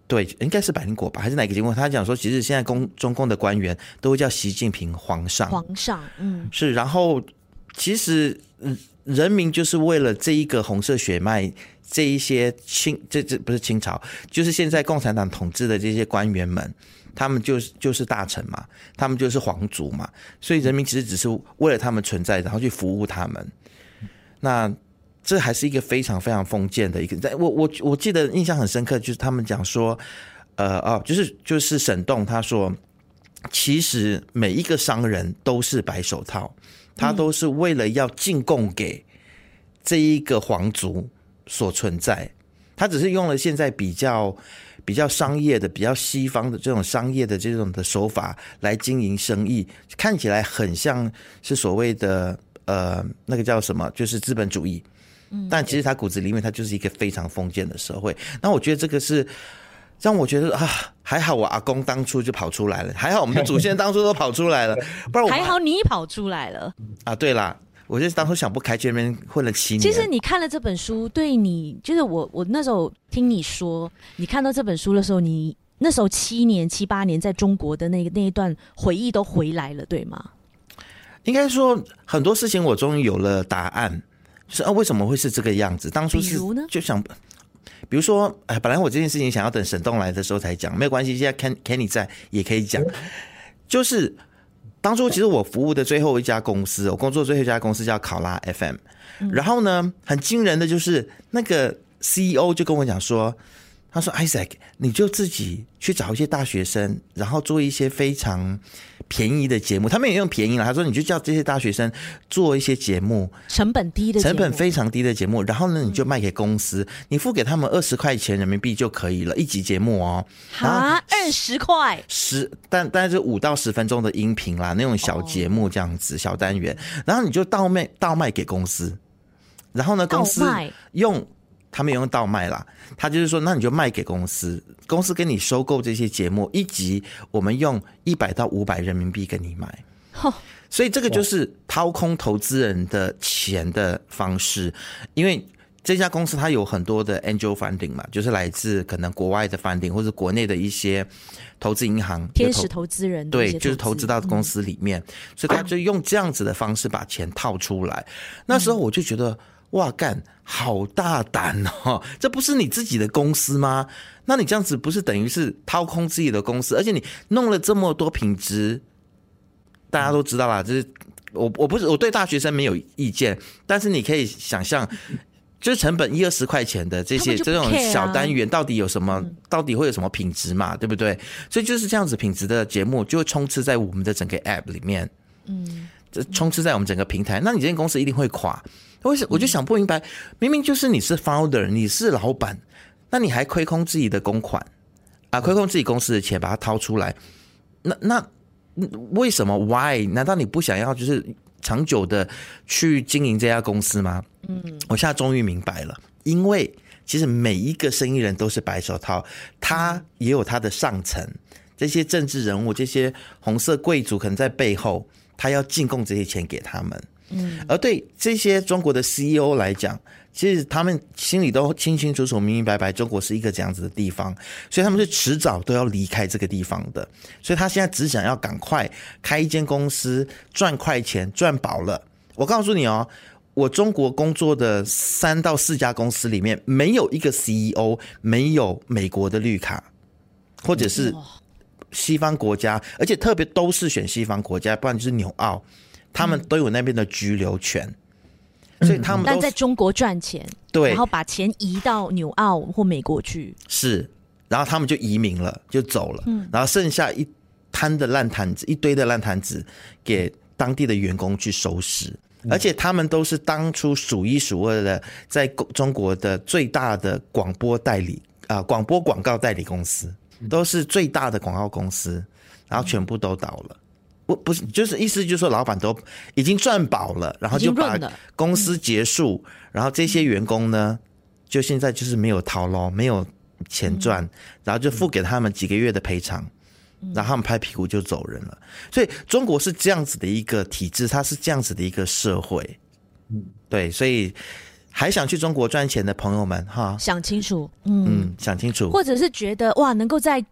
对，应该是百灵果吧，还是哪个节目？他讲说，其实现在公中共的官员都会叫习近平皇上，皇上，嗯，是。然后其实人民就是为了这一个红色血脉，这一些清，这这不是清朝，就是现在共产党统治的这些官员们，他们就是就是大臣嘛，他们就是皇族嘛，所以人民其实只是为了他们存在，然后去服务他们。那这还是一个非常非常封建的一个，在我我我记得印象很深刻，就是他们讲说，呃哦，就是就是沈栋他说，其实每一个商人都是白手套，他都是为了要进贡给这一个皇族所存在，他只是用了现在比较比较商业的、比较西方的这种商业的这种的手法来经营生意，看起来很像是所谓的。呃，那个叫什么？就是资本主义。嗯，但其实他骨子里面，他就是一个非常封建的社会。那我觉得这个是让我觉得啊，还好我阿公当初就跑出来了，还好我们的祖先当初都跑出来了，不然我还好你跑出来了啊。对啦，我就是当初想不开，去那边混了七年。其实你看了这本书，对你就是我，我那时候听你说，你看到这本书的时候，你那时候七年七八年在中国的那个那一段回忆都回来了，对吗？应该说很多事情我终于有了答案，就是啊为什么会是这个样子？当初是就想，比如说哎，本来我这件事情想要等沈栋来的时候才讲，没有关系，现在 Ken Kenny 在也可以讲。就是当初其实我服务的最后一家公司，我工作最后一家公司叫考拉 FM，然后呢，很惊人的就是那个 CEO 就跟我讲说。他说：“Isaac，你就自己去找一些大学生，然后做一些非常便宜的节目。他们也用便宜了。他说，你就叫这些大学生做一些节目，成本低的，成本非常低的节目。然后呢，你就卖给公司，嗯、你付给他们二十块钱人民币就可以了，一集节目哦。啊，二十块十，但但是五到十分钟的音频啦，那种小节目这样子，哦、小单元。然后你就倒卖倒卖给公司，然后呢，公司用。”他们用倒卖啦，他就是说，那你就卖给公司，公司跟你收购这些节目，一集我们用一百到五百人民币跟你买，所以这个就是掏空投资人的钱的方式，因为这家公司它有很多的 angel funding 嘛，就是来自可能国外的 funding 或者国内的一些投资银行、天使投资人，对，就是投资到公司里面，所以他就用这样子的方式把钱套出来。那时候我就觉得。哇干，好大胆哦！这不是你自己的公司吗？那你这样子不是等于是掏空自己的公司？而且你弄了这么多品质，大家都知道啦。就是我我不是我对大学生没有意见，但是你可以想象，就是成本一二十块钱的这些这种小单元，到底有什么？到底会有什么品质嘛？对不对？所以就是这样子品质的节目，就会充斥在我们的整个 App 里面，嗯，这充斥在我们整个平台，那你这间公司一定会垮。为什我就想不明白，明明就是你是 founder，你是老板，那你还亏空自己的公款啊，亏空自己公司的钱，把它掏出来，那那为什么？Why？难道你不想要就是长久的去经营这家公司吗？嗯，我现在终于明白了，因为其实每一个生意人都是白手套，他也有他的上层，这些政治人物，这些红色贵族可能在背后，他要进贡这些钱给他们。嗯，而对这些中国的 CEO 来讲，其实他们心里都清清楚楚、明明白白，中国是一个这样子的地方，所以他们是迟早都要离开这个地方的。所以他现在只想要赶快开一间公司，赚快钱，赚饱了。我告诉你哦，我中国工作的三到四家公司里面，没有一个 CEO 没有美国的绿卡，或者是西方国家，而且特别都是选西方国家，不然就是纽澳。他们都有那边的居留权，嗯、所以他们但在中国赚钱，对，然后把钱移到纽澳或美国去，是，然后他们就移民了，就走了，嗯，然后剩下一摊的烂摊子，一堆的烂摊子给当地的员工去收拾，嗯、而且他们都是当初数一数二的，在中国的最大的广播代理啊，广播广告代理公司，都是最大的广告公司，然后全部都倒了。不不是，就是意思就是说，老板都已经赚饱了，然后就把公司结束，然后这些员工呢，就现在就是没有掏咯，没有钱赚，然后就付给他们几个月的赔偿，然后他们拍屁股就走人了。所以中国是这样子的一个体制，它是这样子的一个社会。嗯，对，所以还想去中国赚钱的朋友们，哈，想清楚，嗯，嗯，想清楚，或者是觉得哇，能够在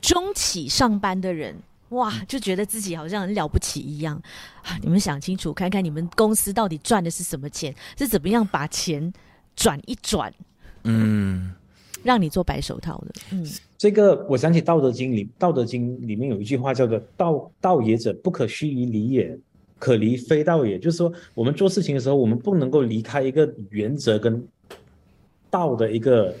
中企上班的人。哇，就觉得自己好像很了不起一样啊！你们想清楚，看看你们公司到底赚的是什么钱，是怎么样把钱转一转，嗯，让你做白手套的。嗯，这个我想起《道德经》里，《道德经》里面有一句话叫做“道道也者，不可虚于离也，可离非道也”。就是说，我们做事情的时候，我们不能够离开一个原则跟道的一个。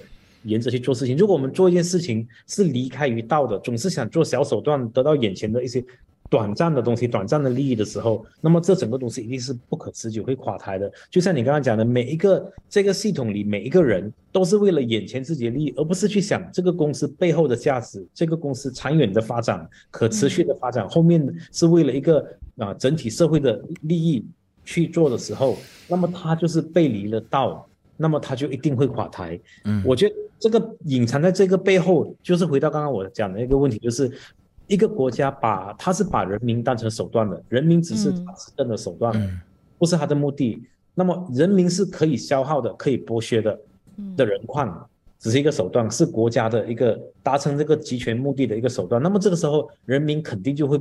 沿着去做事情。如果我们做一件事情是离开于道的，总是想做小手段得到眼前的一些短暂的东西、短暂的利益的时候，那么这整个东西一定是不可持久、会垮台的。就像你刚刚讲的，每一个这个系统里每一个人都是为了眼前自己的利益，而不是去想这个公司背后的价值、这个公司长远的发展、可持续的发展，后面是为了一个啊整体社会的利益去做的时候，那么他就是背离了道。那么他就一定会垮台。嗯，我觉得这个隐藏在这个背后，就是回到刚刚我讲的一个问题，就是一个国家把他是把人民当成手段的，人民只是他执政的手段，嗯、不是他的目的。那么人民是可以消耗的，可以剥削的的人矿，只是一个手段，是国家的一个达成这个集权目的的一个手段。那么这个时候，人民肯定就会。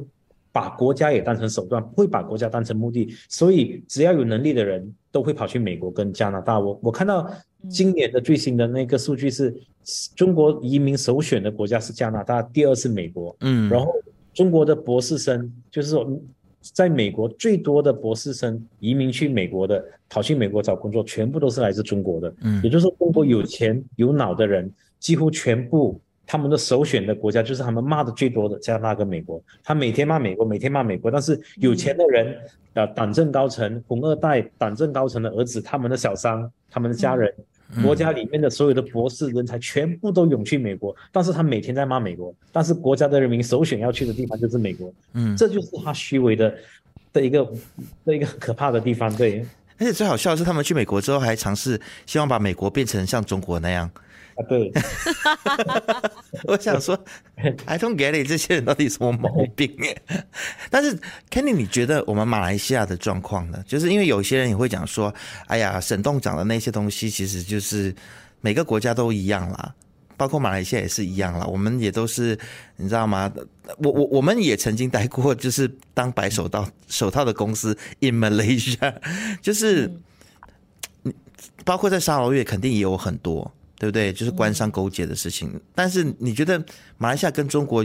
把国家也当成手段，不会把国家当成目的，所以只要有能力的人都会跑去美国跟加拿大。我我看到今年的最新的那个数据是，中国移民首选的国家是加拿大，第二是美国。嗯，然后中国的博士生就是说在美国最多的博士生移民去美国的，跑去美国找工作，全部都是来自中国的。嗯，也就是说，中国有钱有脑的人，几乎全部他们的首选的国家就是他们骂的最多的加拿大跟美国。他每天骂美国，每天骂美国，但是有钱的人，呃，党政高层、红二代、党政高层的儿子，他们的小三、他们的家人。嗯国家里面的所有的博士人才全部都涌去美国，但是他每天在骂美国，但是国家的人民首选要去的地方就是美国，嗯，这就是他虚伪的的一个的一个可怕的地方，对。而且最好笑的是，他们去美国之后还尝试希望把美国变成像中国那样。啊，对，我想说，I don't get it，这些人到底什么毛病？但是，Kenny，你觉得我们马来西亚的状况呢？就是因为有些人也会讲说，哎呀，沈栋讲的那些东西，其实就是每个国家都一样啦，包括马来西亚也是一样啦。我们也都是，你知道吗？我我我们也曾经待过，就是当白手套手套的公司，in Malaysia，就是，包括在沙劳越肯定也有很多。对不对？就是官商勾结的事情。嗯。但是你觉得马来西亚跟中国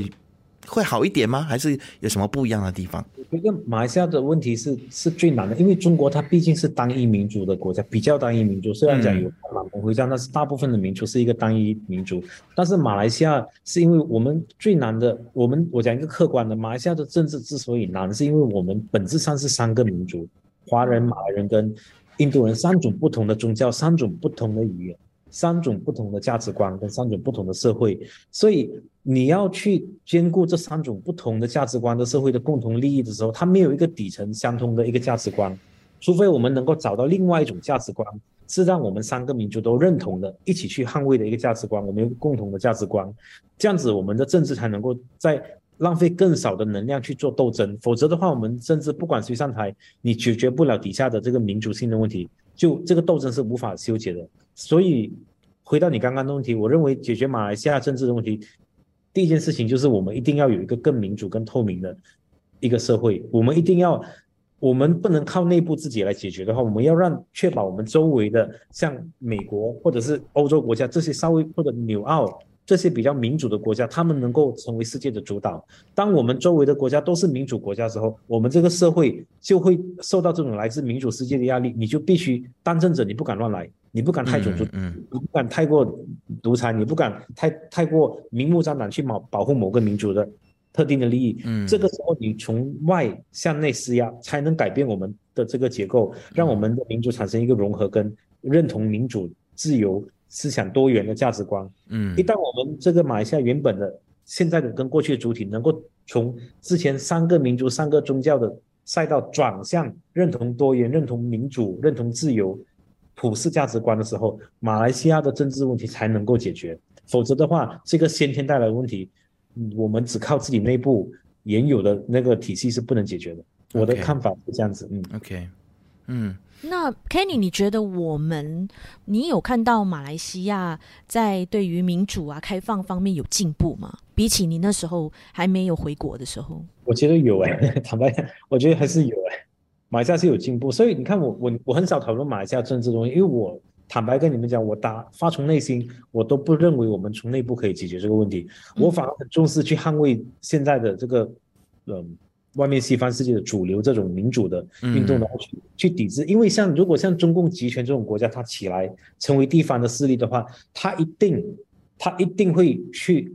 会好一点吗？还是有什么不一样的地方？我觉得马来西亚的问题是是最难的，因为中国它毕竟是单一民族的国家，比较单一民族。虽然讲有满蒙回这样，但是大部分的民族是一个单一民族。但是马来西亚是因为我们最难的，我们我讲一个客观的，马来西亚的政治之所以难，是因为我们本质上是三个民族：华人、马来人跟印度人，三种不同的宗教，三种不同的语言。三种不同的价值观跟三种不同的社会，所以你要去兼顾这三种不同的价值观的社会的共同利益的时候，它没有一个底层相通的一个价值观，除非我们能够找到另外一种价值观，是让我们三个民族都认同的，一起去捍卫的一个价值观，我们有共同的价值观，这样子我们的政治才能够在浪费更少的能量去做斗争，否则的话，我们甚至不管谁上台，你解决不了底下的这个民族性的问题。就这个斗争是无法修解的，所以回到你刚刚的问题，我认为解决马来西亚政治的问题，第一件事情就是我们一定要有一个更民主、更透明的一个社会。我们一定要，我们不能靠内部自己来解决的话，我们要让确保我们周围的像美国或者是欧洲国家这些稍微或者纽澳。这些比较民主的国家，他们能够成为世界的主导。当我们周围的国家都是民主国家之后，我们这个社会就会受到这种来自民主世界的压力。你就必须当政者，你不敢乱来，你不敢太种族，嗯，你不敢太过独裁，你不敢太太过明目张胆去保保护某个民族的特定的利益。嗯，这个时候你从外向内施压，才能改变我们的这个结构，让我们的民族产生一个融合跟认同民主自由。思想多元的价值观，嗯，一旦我们这个马来西亚原本的、现在的跟过去的主体能够从之前三个民族、三个宗教的赛道转向认同多元、认同民主、认同自由、普世价值观的时候，马来西亚的政治问题才能够解决。否则的话，这个先天带来的问题，我们只靠自己内部原有的那个体系是不能解决的。我的看法是这样子，嗯，OK，嗯。那 Kenny，你觉得我们，你有看到马来西亚在对于民主啊、开放方面有进步吗？比起你那时候还没有回国的时候，我觉得有哎、欸，坦白讲，我觉得还是有哎、欸，马来西亚是有进步。所以你看我，我我我很少讨论马来西亚政治东西，因为我坦白跟你们讲，我打发从内心，我都不认为我们从内部可以解决这个问题，我反而很重视去捍卫现在的这个，嗯。外面西方世界的主流这种民主的运动的话，去去抵制，因为像如果像中共集权这种国家，它起来成为地方的势力的话，它一定，它一定会去，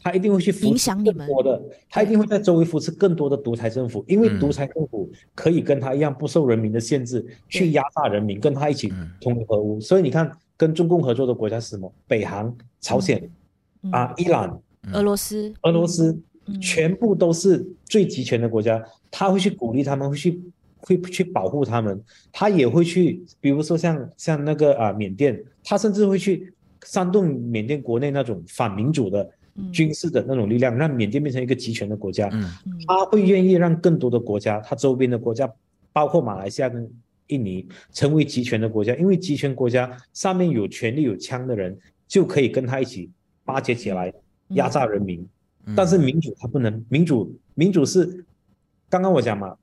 它一定会去影响你们。的，它一定会在周围扶持更多的独裁政府，因为独裁政府可以跟他一样不受人民的限制，去压榨人民，跟他一起同流合污。所以你看，跟中共合作的国家是什么？北韩、朝鲜啊、伊朗、俄罗斯、俄罗斯。全部都是最集权的国家，他会去鼓励他们，会去会去保护他们，他也会去，比如说像像那个啊缅甸，他甚至会去煽动缅甸国内那种反民主的军事的那种力量，让缅甸变成一个集权的国家。他会愿意让更多的国家，他周边的国家，包括马来西亚跟印尼，成为集权的国家，因为集权国家上面有权力有枪的人，就可以跟他一起巴结起来，压榨人民。但是民主它不能，民主民主是，刚刚我讲嘛，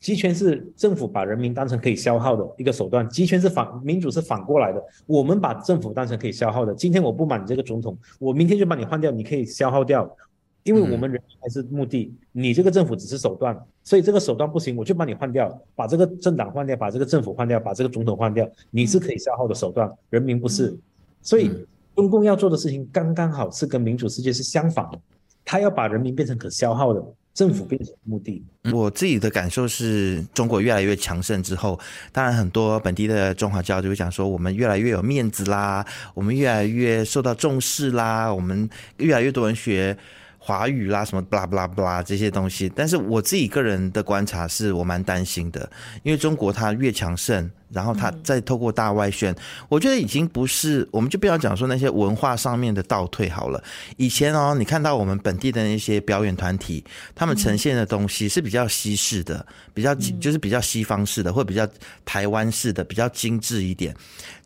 集权是政府把人民当成可以消耗的一个手段，集权是反，民主是反过来的，我们把政府当成可以消耗的。今天我不满你这个总统，我明天就把你换掉，你可以消耗掉。因为我们人民才是目的，你这个政府只是手段，所以这个手段不行，我就把你换掉，把这个政党换掉，把这个政府换掉，把这个总统换掉，你是可以消耗的手段，人民不是，所以中共要做的事情刚刚好是跟民主世界是相反的，他要把人民变成可消耗的。政府变成目的，我自己的感受是中国越来越强盛之后，当然很多本地的中华教就会讲说，我们越来越有面子啦，我们越来越受到重视啦，我们越来越多人学。华语啦，什么巴拉巴拉巴拉这些东西，但是我自己个人的观察是我蛮担心的，因为中国它越强盛，然后它再透过大外宣，我觉得已经不是，我们就不要讲说那些文化上面的倒退好了。以前哦，你看到我们本地的那些表演团体，他们呈现的东西是比较西式的，比较就是比较西方式的，或者比较台湾式的，比较精致一点。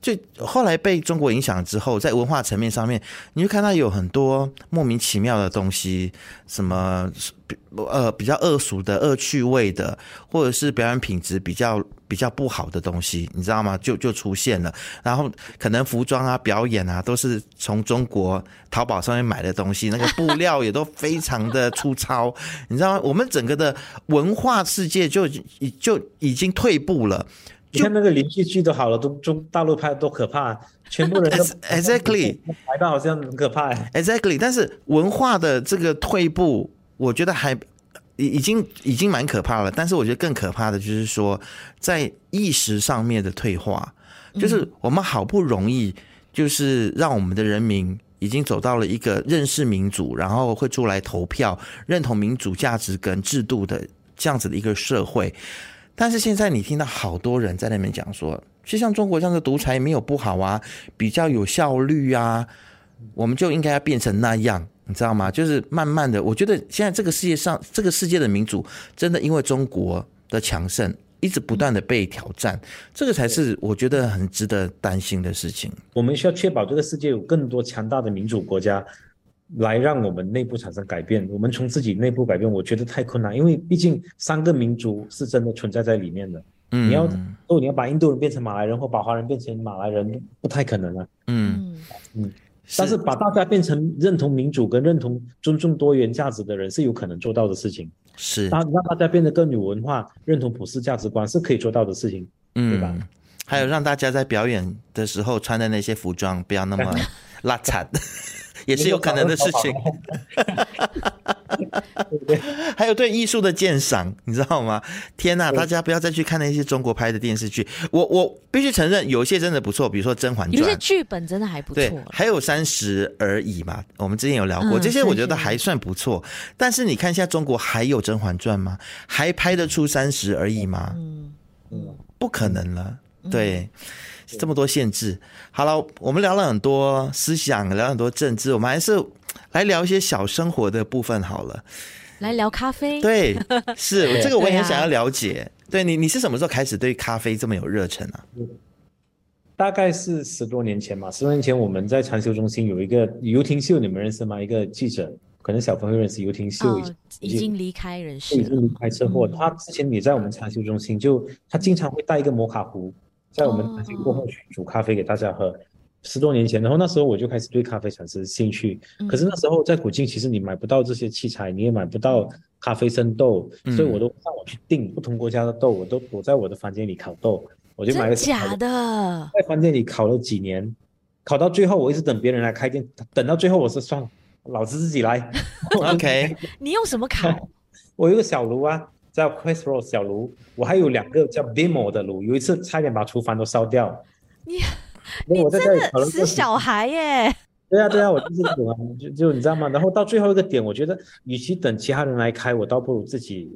就后来被中国影响之后，在文化层面上面，你会看到有很多莫名其妙的东西，什么呃比较恶俗的、恶趣味的，或者是表演品质比较比较不好的东西，你知道吗？就就出现了。然后可能服装啊、表演啊，都是从中国淘宝上面买的东西，那个布料也都非常的粗糙，你知道吗？我们整个的文化世界就已就已经退步了。你看那个连续剧都好了，都中大陆拍的多可怕，全部人都 exactly 拍到好像很可怕。exactly，但是文化的这个退步，我觉得还已已经已经蛮可怕了。但是我觉得更可怕的就是说，在意识上面的退化，就是我们好不容易就是让我们的人民已经走到了一个认识民主，然后会出来投票，认同民主价值跟制度的这样子的一个社会。但是现在你听到好多人在那边讲说，其实像中国这样的独裁没有不好啊，比较有效率啊，我们就应该要变成那样，你知道吗？就是慢慢的，我觉得现在这个世界上，这个世界的民主真的因为中国的强盛，一直不断的被挑战，这个才是我觉得很值得担心的事情。我们需要确保这个世界有更多强大的民主国家。来让我们内部产生改变，我们从自己内部改变，我觉得太困难，因为毕竟三个民族是真的存在在里面的。嗯，你要哦，你要把印度人变成马来人，或把华人变成马来人，不太可能啊。嗯嗯，但是把大家变成认同民主跟认同尊重多元价值的人，是有可能做到的事情。是，让让大家变得更有文化，认同普世价值观，是可以做到的事情。嗯，对吧？还有让大家在表演的时候穿的那些服装不要那么 邋遢。也是有可能的事情，还有对艺术的鉴赏，你知道吗？天哪，大家不要再去看那些中国拍的电视剧。我我必须承认，有些真的不错，比如说《甄嬛传》，有些剧本真的还不错。对，还有《三十而已》嘛，我们之前有聊过，这些我觉得还算不错。但是你看一下中国还有《甄嬛传》吗？还拍得出《三十而已》吗？嗯嗯，不可能了。对。这么多限制，好了，我们聊了很多思想，聊了很多政治，我们还是来聊一些小生活的部分好了。来聊咖啡，对，是 这个我也很想要了解。对，对你，你是什么时候开始对咖啡这么有热忱啊？大概是十多年前嘛，十多年前我们在禅修中心有一个游廷秀，你们认识吗？一个记者，可能小朋友认识游廷秀，哦，已经离开人世，已经离开车祸。嗯、他之前也在我们禅修中心，就他经常会带一个摩卡壶。在我们过后去煮咖啡给大家喝，oh. 十多年前，然后那时候我就开始对咖啡产生兴趣。可是那时候在古晋，其实你买不到这些器材，你也买不到咖啡生豆，嗯、所以我都上网去订不同国家的豆，我都躲在我的房间里烤豆。我就买了假的，在房间里烤了几年，烤到最后我一直等别人来开店，等到最后我是算了，老子自己来。OK，你用什么烤？我有个小炉啊。叫 Questro 小炉，我还有两个叫 Bimo 的炉，有一次差点把厨房都烧掉。你你真的死小孩耶！对啊对啊，我就是这种，就就你知道吗？然后到最后一个点，我觉得与其等其他人来开，我倒不如自己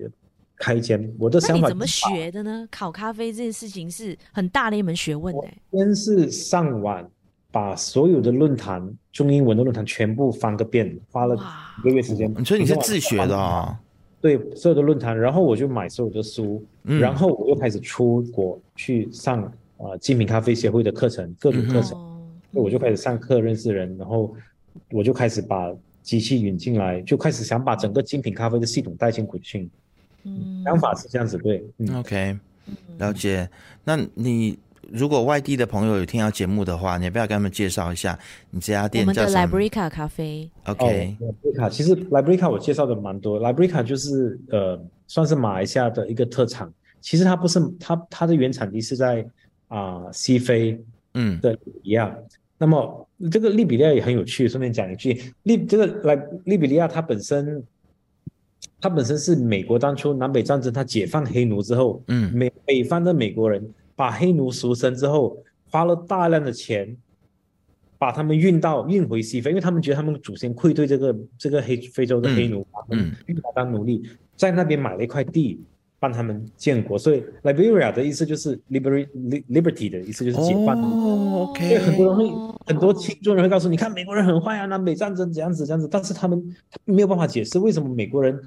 开一间。我的想法。怎么学的呢？烤咖啡这件事情是很大的一门学问的。先是上网把所有的论坛中英文的论坛全部翻个遍，花了一个月时间。所以你是自学的啊？对所有的论坛，然后我就买所有的书，嗯、然后我又开始出国去上啊、呃、精品咖啡协会的课程，各种课程，嗯、我就开始上课认识人，然后我就开始把机器引进来，就开始想把整个精品咖啡的系统带进古晋。嗯，想法是这样子，对。嗯、OK，了解。那你如果外地的朋友有听到节目的话，你要不要跟他们介绍一下你这家店叫什么？我们的 Librica 咖啡。OK，Librika，、哦、其实 Librica 我介绍的蛮多，Librica 就是呃，算是马来西亚的一个特产。其实它不是它它的原产地是在啊、呃、西非，嗯的利比亚。那么这个利比利亚也很有趣，顺便讲一句，利这个来利比利亚它本身。它本身是美国当初南北战争，它解放黑奴之后，嗯，美北方的美国人把黑奴赎身之后，花了大量的钱，把他们运到运回西非，因为他们觉得他们祖先愧对这个这个黑非洲的黑奴，嗯，运他当奴隶，在那边买了一块地，帮他们建国，所以 Liberia 的意思就是 liberty liberty 的意思就是解放。哦，OK。所以很多人会很多听众人会告诉你，看美国人很坏啊，南北战争这样子这样子，但是他们没有办法解释为什么美国人。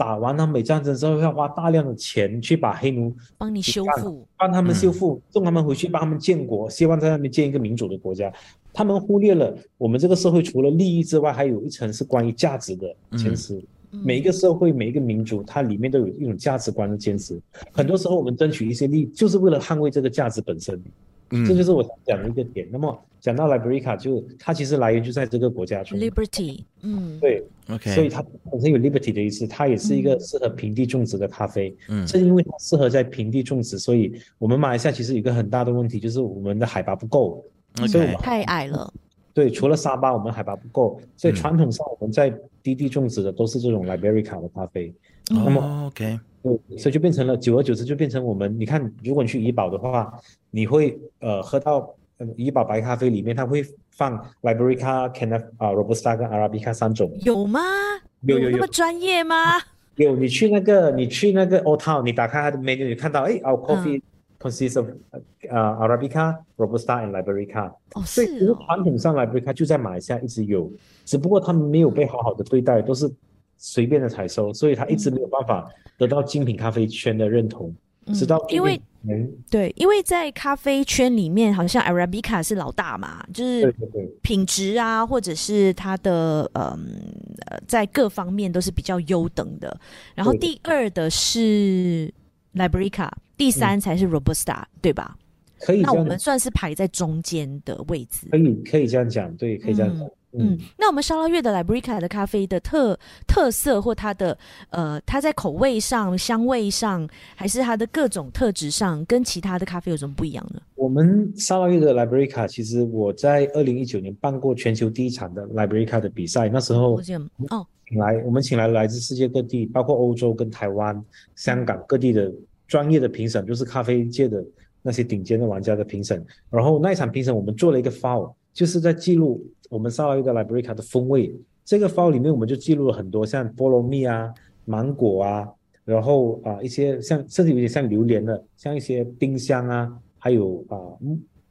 打完南北战争之后，要花大量的钱去把黑奴帮你修复，帮他们修复，嗯、送他们回去，帮他们建国，希望在那边建一个民主的国家。他们忽略了我们这个社会除了利益之外，还有一层是关于价值的坚持。嗯、每一个社会，每一个民族，它里面都有一种价值观的坚持。很多时候，我们争取一些利益，就是为了捍卫这个价值本身。嗯，这就是我想讲的一个点。那么讲到 Liberica，就它其实来源就在这个国家中。Liberty，嗯，对，OK，所以它本身有 Liberty 的意思，它也是一个适合平地种植的咖啡。嗯，正因为它适合在平地种植，所以我们马来西亚其实有一个很大的问题，就是我们的海拔不够，okay. 所以我们太矮了。对，除了沙巴，我们海拔不够，所以传统上我们在低地种植的都是这种 Liberica 的咖啡。嗯、那么，OK。所以就变成了，久而久之就变成我们。你看，如果你去怡宝的话，你会呃喝到呃怡保白咖啡里面，它会放 Liberica、Cannaf 啊、Robusta 跟 Arabica 三种。有吗？有有有。那么专业吗？有，你去那个你去那个 Old Town，你打开它的 menu，你看到哎，Our coffee consists of 啊 Arabica、Robusta and Liberica。哦，是哦。所以传统上 Liberica 就在马来西亚一直有，只不过他们没有被好好的对待，都是。随便的采收，所以他一直没有办法得到精品咖啡圈的认同。嗯、直到因为对，因为在咖啡圈里面，好像 Arabica 是老大嘛，就是品质啊，或者是它的嗯呃，在各方面都是比较优等的。然后第二的是 Liberica，第三才是 Robusta，、嗯、对吧？可以，那我们算是排在中间的位置。可以，可以这样讲，对，可以这样讲。嗯嗯，那我们沙拉月的 Liberica 的咖啡的特特色或它的呃，它在口味上、香味上，还是它的各种特质上，跟其他的咖啡有什么不一样呢？我们沙拉月的 Liberica，其实我在二零一九年办过全球第一场的 Liberica 的比赛，那时候哦，请来我们请来来自世界各地，包括欧洲跟台湾、香港各地的专业的评审，就是咖啡界的那些顶尖的玩家的评审。然后那一场评审，我们做了一个 file，就是在记录。我们萨拉越的 Liberica 的风味，这个 file 里面我们就记录了很多，像菠萝蜜啊、芒果啊，然后啊一些像甚至有点像榴莲的，像一些丁香啊，还有啊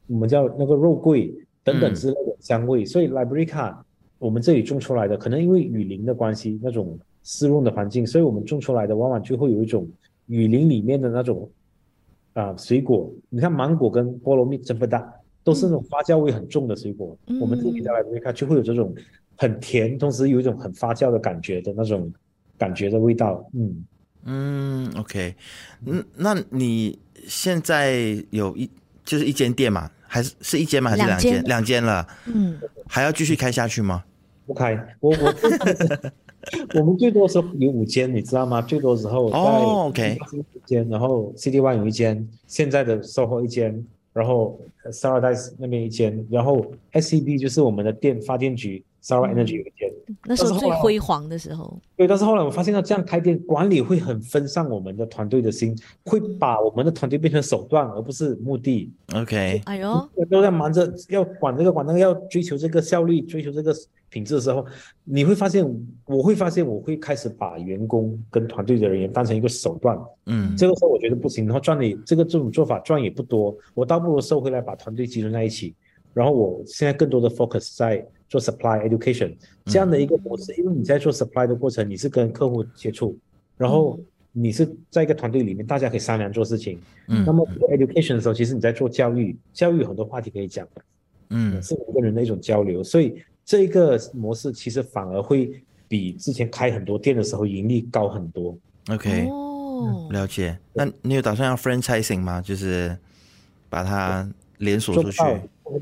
我们叫那个肉桂等等之类的香味。嗯、所以 Liberica 我们这里种出来的，可能因为雨林的关系，那种湿润的环境，所以我们种出来的往往就会有一种雨林里面的那种啊水果。你看芒果跟菠萝蜜真不大。都是那种发酵味很重的水果，嗯、我们自己再来看，就会有这种很甜，同时有一种很发酵的感觉的那种感觉的味道。嗯嗯，OK，嗯，那你现在有一就是一间店嘛？还是是一间吗？还是两间？两间了。嗯，还要继续开下去吗？不开，我我 我们最多时候有五间，你知道吗？最多时候哦，OK，一间，然后 CD One 有一间，现在的 SOHO 一间。然后 Sarawak 那边一间，然后 SCB 就是我们的电发电局 Sarawak Energy 有一间，那时候最辉煌的时候。对，但是后来我发现到这样开店，管理会很分散我们的团队的心，会把我们的团队变成手段，而不是目的。OK，哎呦，都在忙着要管这个管那个，要追求这个效率，追求这个。品质的时候，你会发现，我会发现，我会开始把员工跟团队的人员当成一个手段。嗯，这个时候我觉得不行，然后赚的这个这种做法赚也不多，我倒不如收回来把团队集中在一起。然后我现在更多的 focus 在做 supply education 这样的一个模式，嗯，因为你在做 supply 的过程，你是跟客户接触，然后你是在一个团队里面，大家可以商量做事情。嗯，那么做 education 的时候，其实你在做教育，教育有很多话题可以讲。嗯，是每个人的一种交流，所以。这个模式其实反而会比之前开很多店的时候盈利高很多。OK，哦，了解。那你有打算要 franchising 吗？就是把它连锁出去。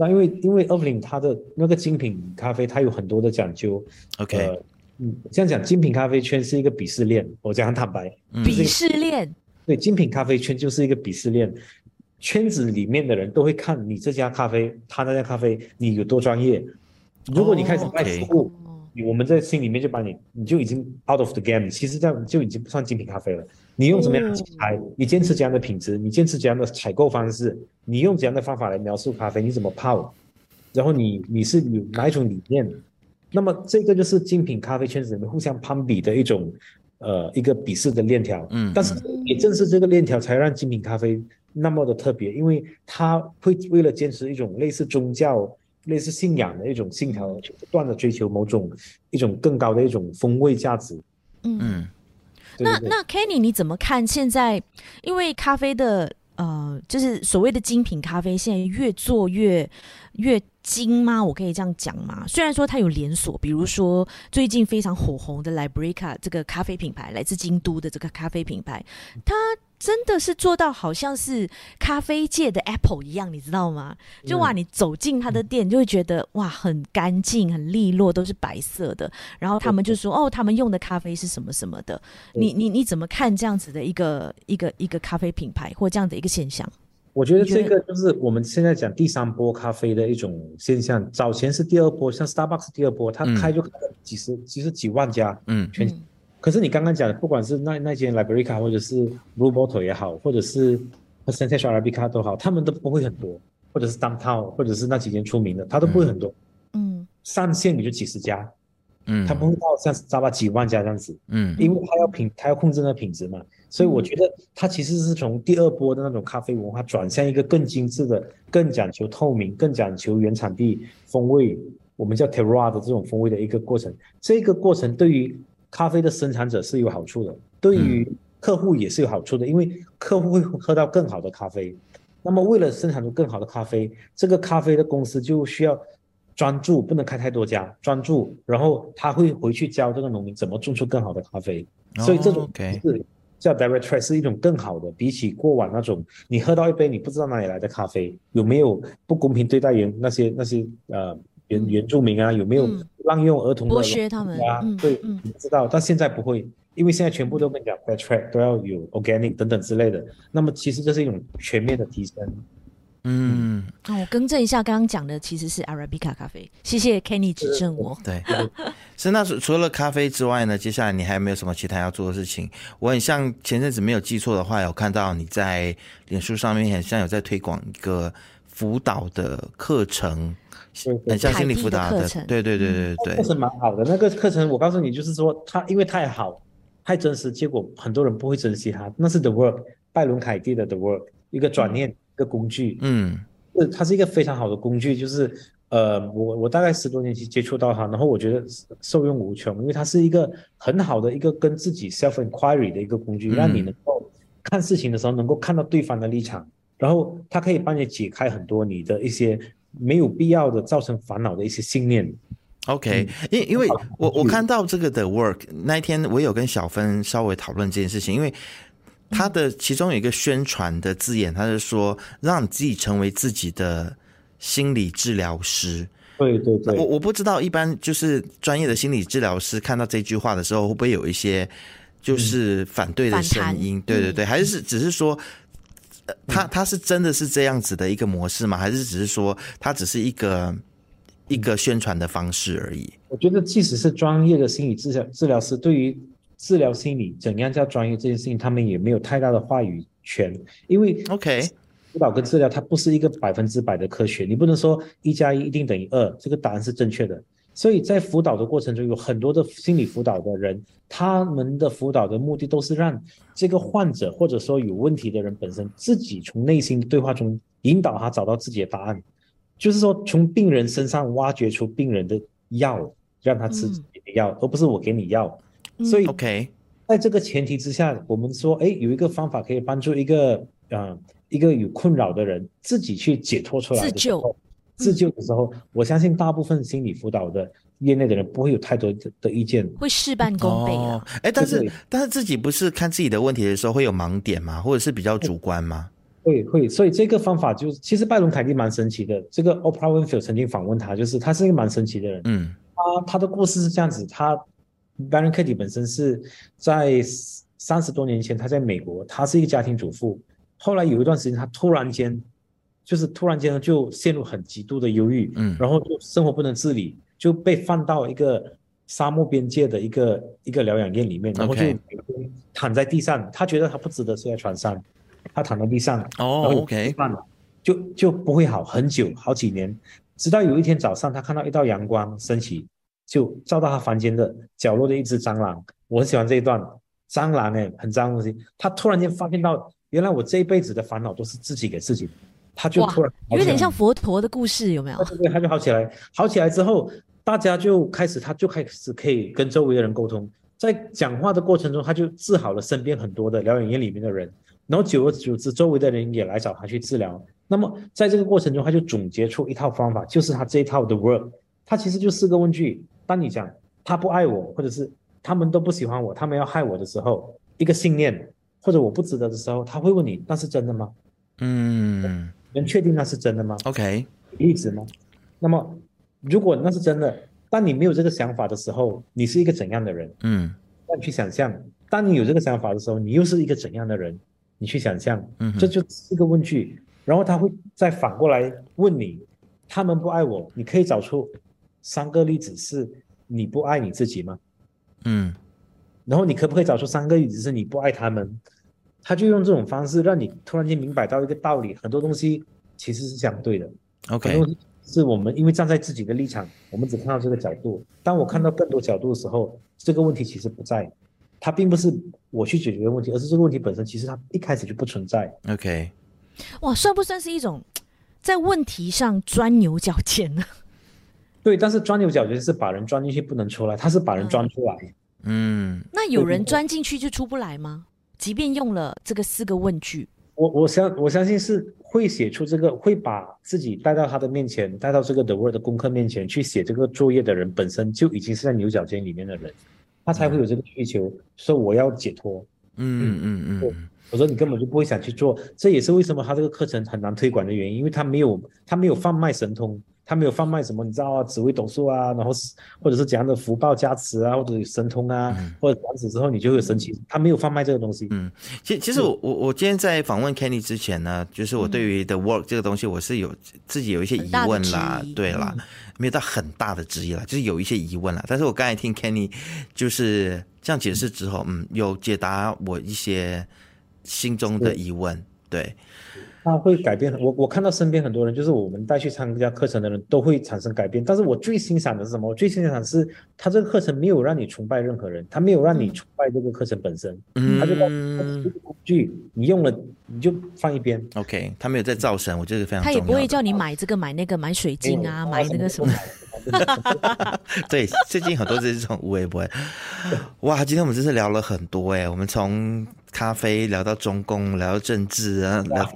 因为因为 Evelyn 它的那个精品咖啡，它有很多的讲究。OK，呃、嗯，这样讲，精品咖啡圈是一个鄙视链，我讲很坦白。鄙视链。对，精品咖啡圈就是一个鄙视链，圈子里面的人都会看你这家咖啡，他那家咖啡你有多专业。如果你开始卖服务，你我们在心里面就把你，你就已经 out of the game，其实这样就已经不算精品咖啡了。你用什么样的器材？你坚持怎样的品质？你坚持怎样的采购方式？你用怎样的方法来描述咖啡？你怎么泡？然后你你是有哪一种理念？那么这个就是精品咖啡圈子里面互相攀比的一种。呃，一个鄙视的链条，嗯，但是也正是这个链条才让精品咖啡那么的特别，因为它会为了坚持一种类似宗教、类似信仰的一种信条，不断的追求某种一种更高的一种风味价值。嗯，那那 Kenny 你怎么看现在？因为咖啡的呃，就是所谓的精品咖啡，现在越做越越。精吗？我可以这样讲吗？虽然说它有连锁，比如说最近非常火红的 Librica 这个咖啡品牌，来自京都的这个咖啡品牌，它真的是做到好像是咖啡界的 Apple 一样，你知道吗？就哇，你走进他的店，就会觉得哇，很干净、很利落，都是白色的。然后他们就说哦，他们用的咖啡是什么什么的。你你你怎么看这样子的一个一个一个咖啡品牌或这样的一个现象？我觉得这个就是我们现在讲第三波咖啡的一种现象。早前是第二波，像 Starbucks 第二波，它开就开了几十、嗯、其实几万家，嗯，全。可是你刚刚讲的，不管是那那间 Liberica 或者是 Blue Bottle 也好，或者是 Percentage Arabica 都好，他们都不会很多，或者是 Downtown，或者是那几间出名的，它都不会很多，嗯，上线也就几十家。嗯，他不会到像扎巴几万家这样子，嗯，因为他要品，他要控制那个品质嘛，所以我觉得他其实是从第二波的那种咖啡文化转向一个更精致的、更讲求透明、更讲求原产地风味，我们叫 terroir 的这种风味的一个过程。这个过程对于咖啡的生产者是有好处的，对于客户也是有好处的，因为客户会喝到更好的咖啡。那么为了生产出更好的咖啡，这个咖啡的公司就需要。专注不能开太多家，专注，然后他会回去教这个农民怎么种出更好的咖啡，哦、所以这种是叫 direct trade 是一种更好的，比起过往那种你喝到一杯你不知道哪里来的咖啡，有没有不公平对待人那些那些呃原原住民啊，有没有滥用儿童的、啊、剥削他们啊？对，你不知道，但现在不会，因为现在全部都跟你讲 direct trade 都要有 organic 等等之类的，那么其实这是一种全面的提升。嗯，那、哦、我更正一下，刚刚讲的其实是 Arabica 咖啡。谢谢 Kenny 指正我。对，是那除了咖啡之外呢，接下来你还有没有什么其他要做的事情？我很像前阵子没有记错的话，有看到你在脸书上面很像有在推广一个辅导的课程，很像心理辅导的课程。对对对对对，课程蛮好的。那个课程我告诉你，就是说它因为太好、太真实，结果很多人不会珍惜它。那是 The Work，拜伦凯蒂的 The Work，一个转念。嗯个工具，嗯，是它是一个非常好的工具，就是呃，我我大概十多年前接触到它，然后我觉得受用无穷，因为它是一个很好的一个跟自己 self inquiry 的一个工具，让你能够看事情的时候能够看到对方的立场，然后它可以帮你解开很多你的一些没有必要的造成烦恼的一些信念。OK，因、嗯、因为我我看到这个的 work 那一天，我有跟小芬稍微讨论这件事情，因为。他的其中有一个宣传的字眼，他是说让自己成为自己的心理治疗师。对对对，我我不知道一般就是专业的心理治疗师看到这句话的时候，会不会有一些就是反对的声音？对对对，还是只是说，他他是真的是这样子的一个模式吗？还是只是说他只是一个一个宣传的方式而已？我觉得，即使是专业的心理治疗治疗师，对于治疗心理怎样叫专业这件事情，他们也没有太大的话语权，因为 OK 辅导跟治疗它不是一个百分之百的科学，你不能说一加一一定等于二，这个答案是正确的。所以在辅导的过程中，有很多的心理辅导的人，他们的辅导的目的都是让这个患者或者说有问题的人本身自己从内心对话中引导他找到自己的答案，就是说从病人身上挖掘出病人的药，让他吃自己的药，嗯、而不是我给你药。所以，OK，在这个前提之下，我们说，哎，有一个方法可以帮助一个，啊、呃，一个有困扰的人自己去解脱出来的时候，自救，的时候，嗯、我相信大部分心理辅导的业内的人不会有太多的意见，会事半功倍啊。哎、哦，但是，但是自己不是看自己的问题的时候会有盲点吗？或者是比较主观吗？会会，所以这个方法就其实拜伦凯蒂蛮神奇的。这个 Oprah Winfrey 曾经访问他，就是他是一个蛮神奇的人。嗯，他他的故事是这样子，他 Byron Katie 本身是在三十多年前，他在美国，他是一个家庭主妇。后来有一段时间，他突然间就是突然间就陷入很极度的忧郁，嗯，然后就生活不能自理，就被放到一个沙漠边界的一个一个疗养院里面，然后就躺在地上，他觉得他不值得睡在床上。他躺在地上，哦、oh,，OK，就就不会好很久，好几年，直到有一天早上，他看到一道阳光升起，就照到他房间的角落的一只蟑螂。我很喜欢这一段，蟑螂哎，很脏东西。他突然间发现到，原来我这一辈子的烦恼都是自己给自己。他就突然有点像佛陀的故事，有没有？对，他就好起来，好起来之后，大家就开始，他就开始可以跟周围的人沟通，在讲话的过程中，他就治好了身边很多的疗养院里面的人。然后久而久之，周围的人也来找他去治疗。那么在这个过程中，他就总结出一套方法，就是他这一套的 work。他其实就四个问句：当你讲他不爱我，或者是他们都不喜欢我，他们要害我的时候，一个信念，或者我不值得的时候，他会问你：那是真的吗？嗯，能确定那是真的吗？OK，例子吗？那么如果那是真的，当你没有这个想法的时候，你是一个怎样的人？嗯，那你去想象，当你有这个想法的时候，你又是一个怎样的人？你去想象，嗯，这就是个问句，然后他会再反过来问你，他们不爱我，你可以找出三个例子是你不爱你自己吗？嗯，然后你可不可以找出三个例子是你不爱他们？他就用这种方式让你突然间明白到一个道理，很多东西其实是相对的。OK，很多是我们因为站在自己的立场，我们只看到这个角度，当我看到更多角度的时候，这个问题其实不在。它并不是我去解决的问题，而是这个问题本身其实它一开始就不存在。OK，哇，算不算是一种在问题上钻牛角尖呢？对，但是钻牛角尖是把人钻进去不能出来，他是把人钻出来。嗯，那有人钻进去就出不来吗？即便用了这个四个问句，我我相我相信是会写出这个，会把自己带到他的面前，带到这个 The Word 的功课面前去写这个作业的人，本身就已经是在牛角尖里面的人。他才会有这个需求，说我要解脱。嗯嗯嗯嗯，我说你根本就不会想去做，这也是为什么他这个课程很难推广的原因，因为他没有他没有贩卖神通，他没有贩卖什么你知道啊，紫微斗数啊，然后或者是怎样的福报加持啊，或者神通啊，嗯、或者讲此之后你就会有神奇，他没有贩卖这个东西。嗯，其其实我我我今天在访问 Kenny 之前呢，就是我对于 The Work 这个东西我是有自己有一些疑问啦，对啦。嗯没有到很大的质疑啦，就是有一些疑问啦。但是我刚才听 Kenny 就是这样解释之后，嗯，有解答我一些心中的疑问。对，他会改变。我我看到身边很多人，就是我们带去参加课程的人都会产生改变。但是我最欣赏的是什么？我最欣赏的是他这个课程没有让你崇拜任何人，他没有让你崇拜这个课程本身。嗯，他就把工具你用了。你就放一边，OK。他没有在造神，我觉得非常。他也不会叫你买这个买那个买水晶啊，买那个什么。对，最近很多这种无微不会。哇，今天我们真是聊了很多哎，我们从咖啡聊到中共，聊到政治啊，聊，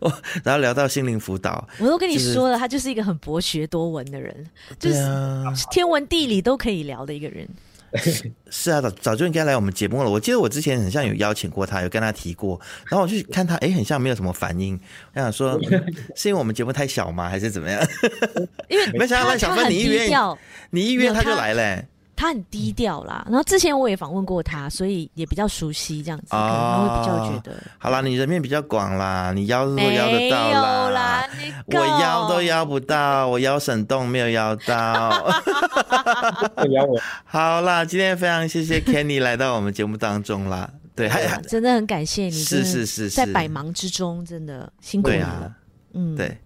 然后聊到心灵辅导。我都跟你说了，就是，他就是一个很博学多闻的人，就是天文地理都可以聊的一个人。是啊，早早就应该来我们节目了。我记得我之前很像有邀请过他，有跟他提过，然后我去看他，哎，很像没有什么反应。我想说，是因为我们节目太小吗，还是怎么样？因为没想到小芬你一约，你一约他就来了。他很低调啦，然后之前我也访问过他，所以也比较熟悉这样子，可能会比较觉得。好啦，你人面比较广啦，你邀都邀得到啦，啦我邀都邀不到，我邀沈栋没有邀到。好啦，今天非常谢谢 Kenny 来到我们节目当中啦，对，真的很感谢你，是是是，在百忙之中真的辛苦你了，嗯，对。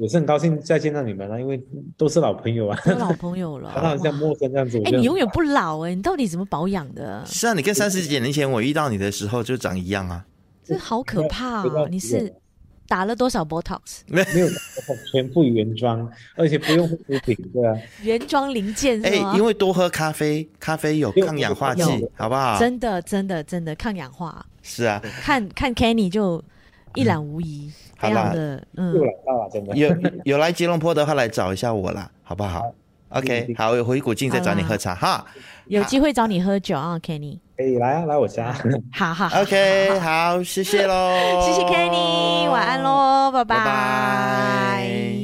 也是很高兴再见到你们了，因为都是老朋友啊，都老朋友了，好像像陌生这样子。哎、欸，你永远不老哎、欸，你到底怎么保养的？是啊，你跟三十几年前我遇到你的时候就长一样啊，这好可怕啊！你是打了多少 Botox？没有，全部原装，而且不用护肤品，对啊，原装零件是吗？哎、欸，因为多喝咖啡，咖啡有抗氧化剂，好不好？真的，真的，真的抗氧化。是啊，看看 Kenny 就一览无遗。嗯好啦，嗯，又来到了，真的。有有来吉隆坡的话，来找一下我啦，好不好？OK，好，我回古晋再找你喝茶哈。有机会找你喝酒啊，Kenny。可以来啊，来我家。好 好。OK，好，谢谢喽。谢谢 Kenny，晚安喽，拜拜。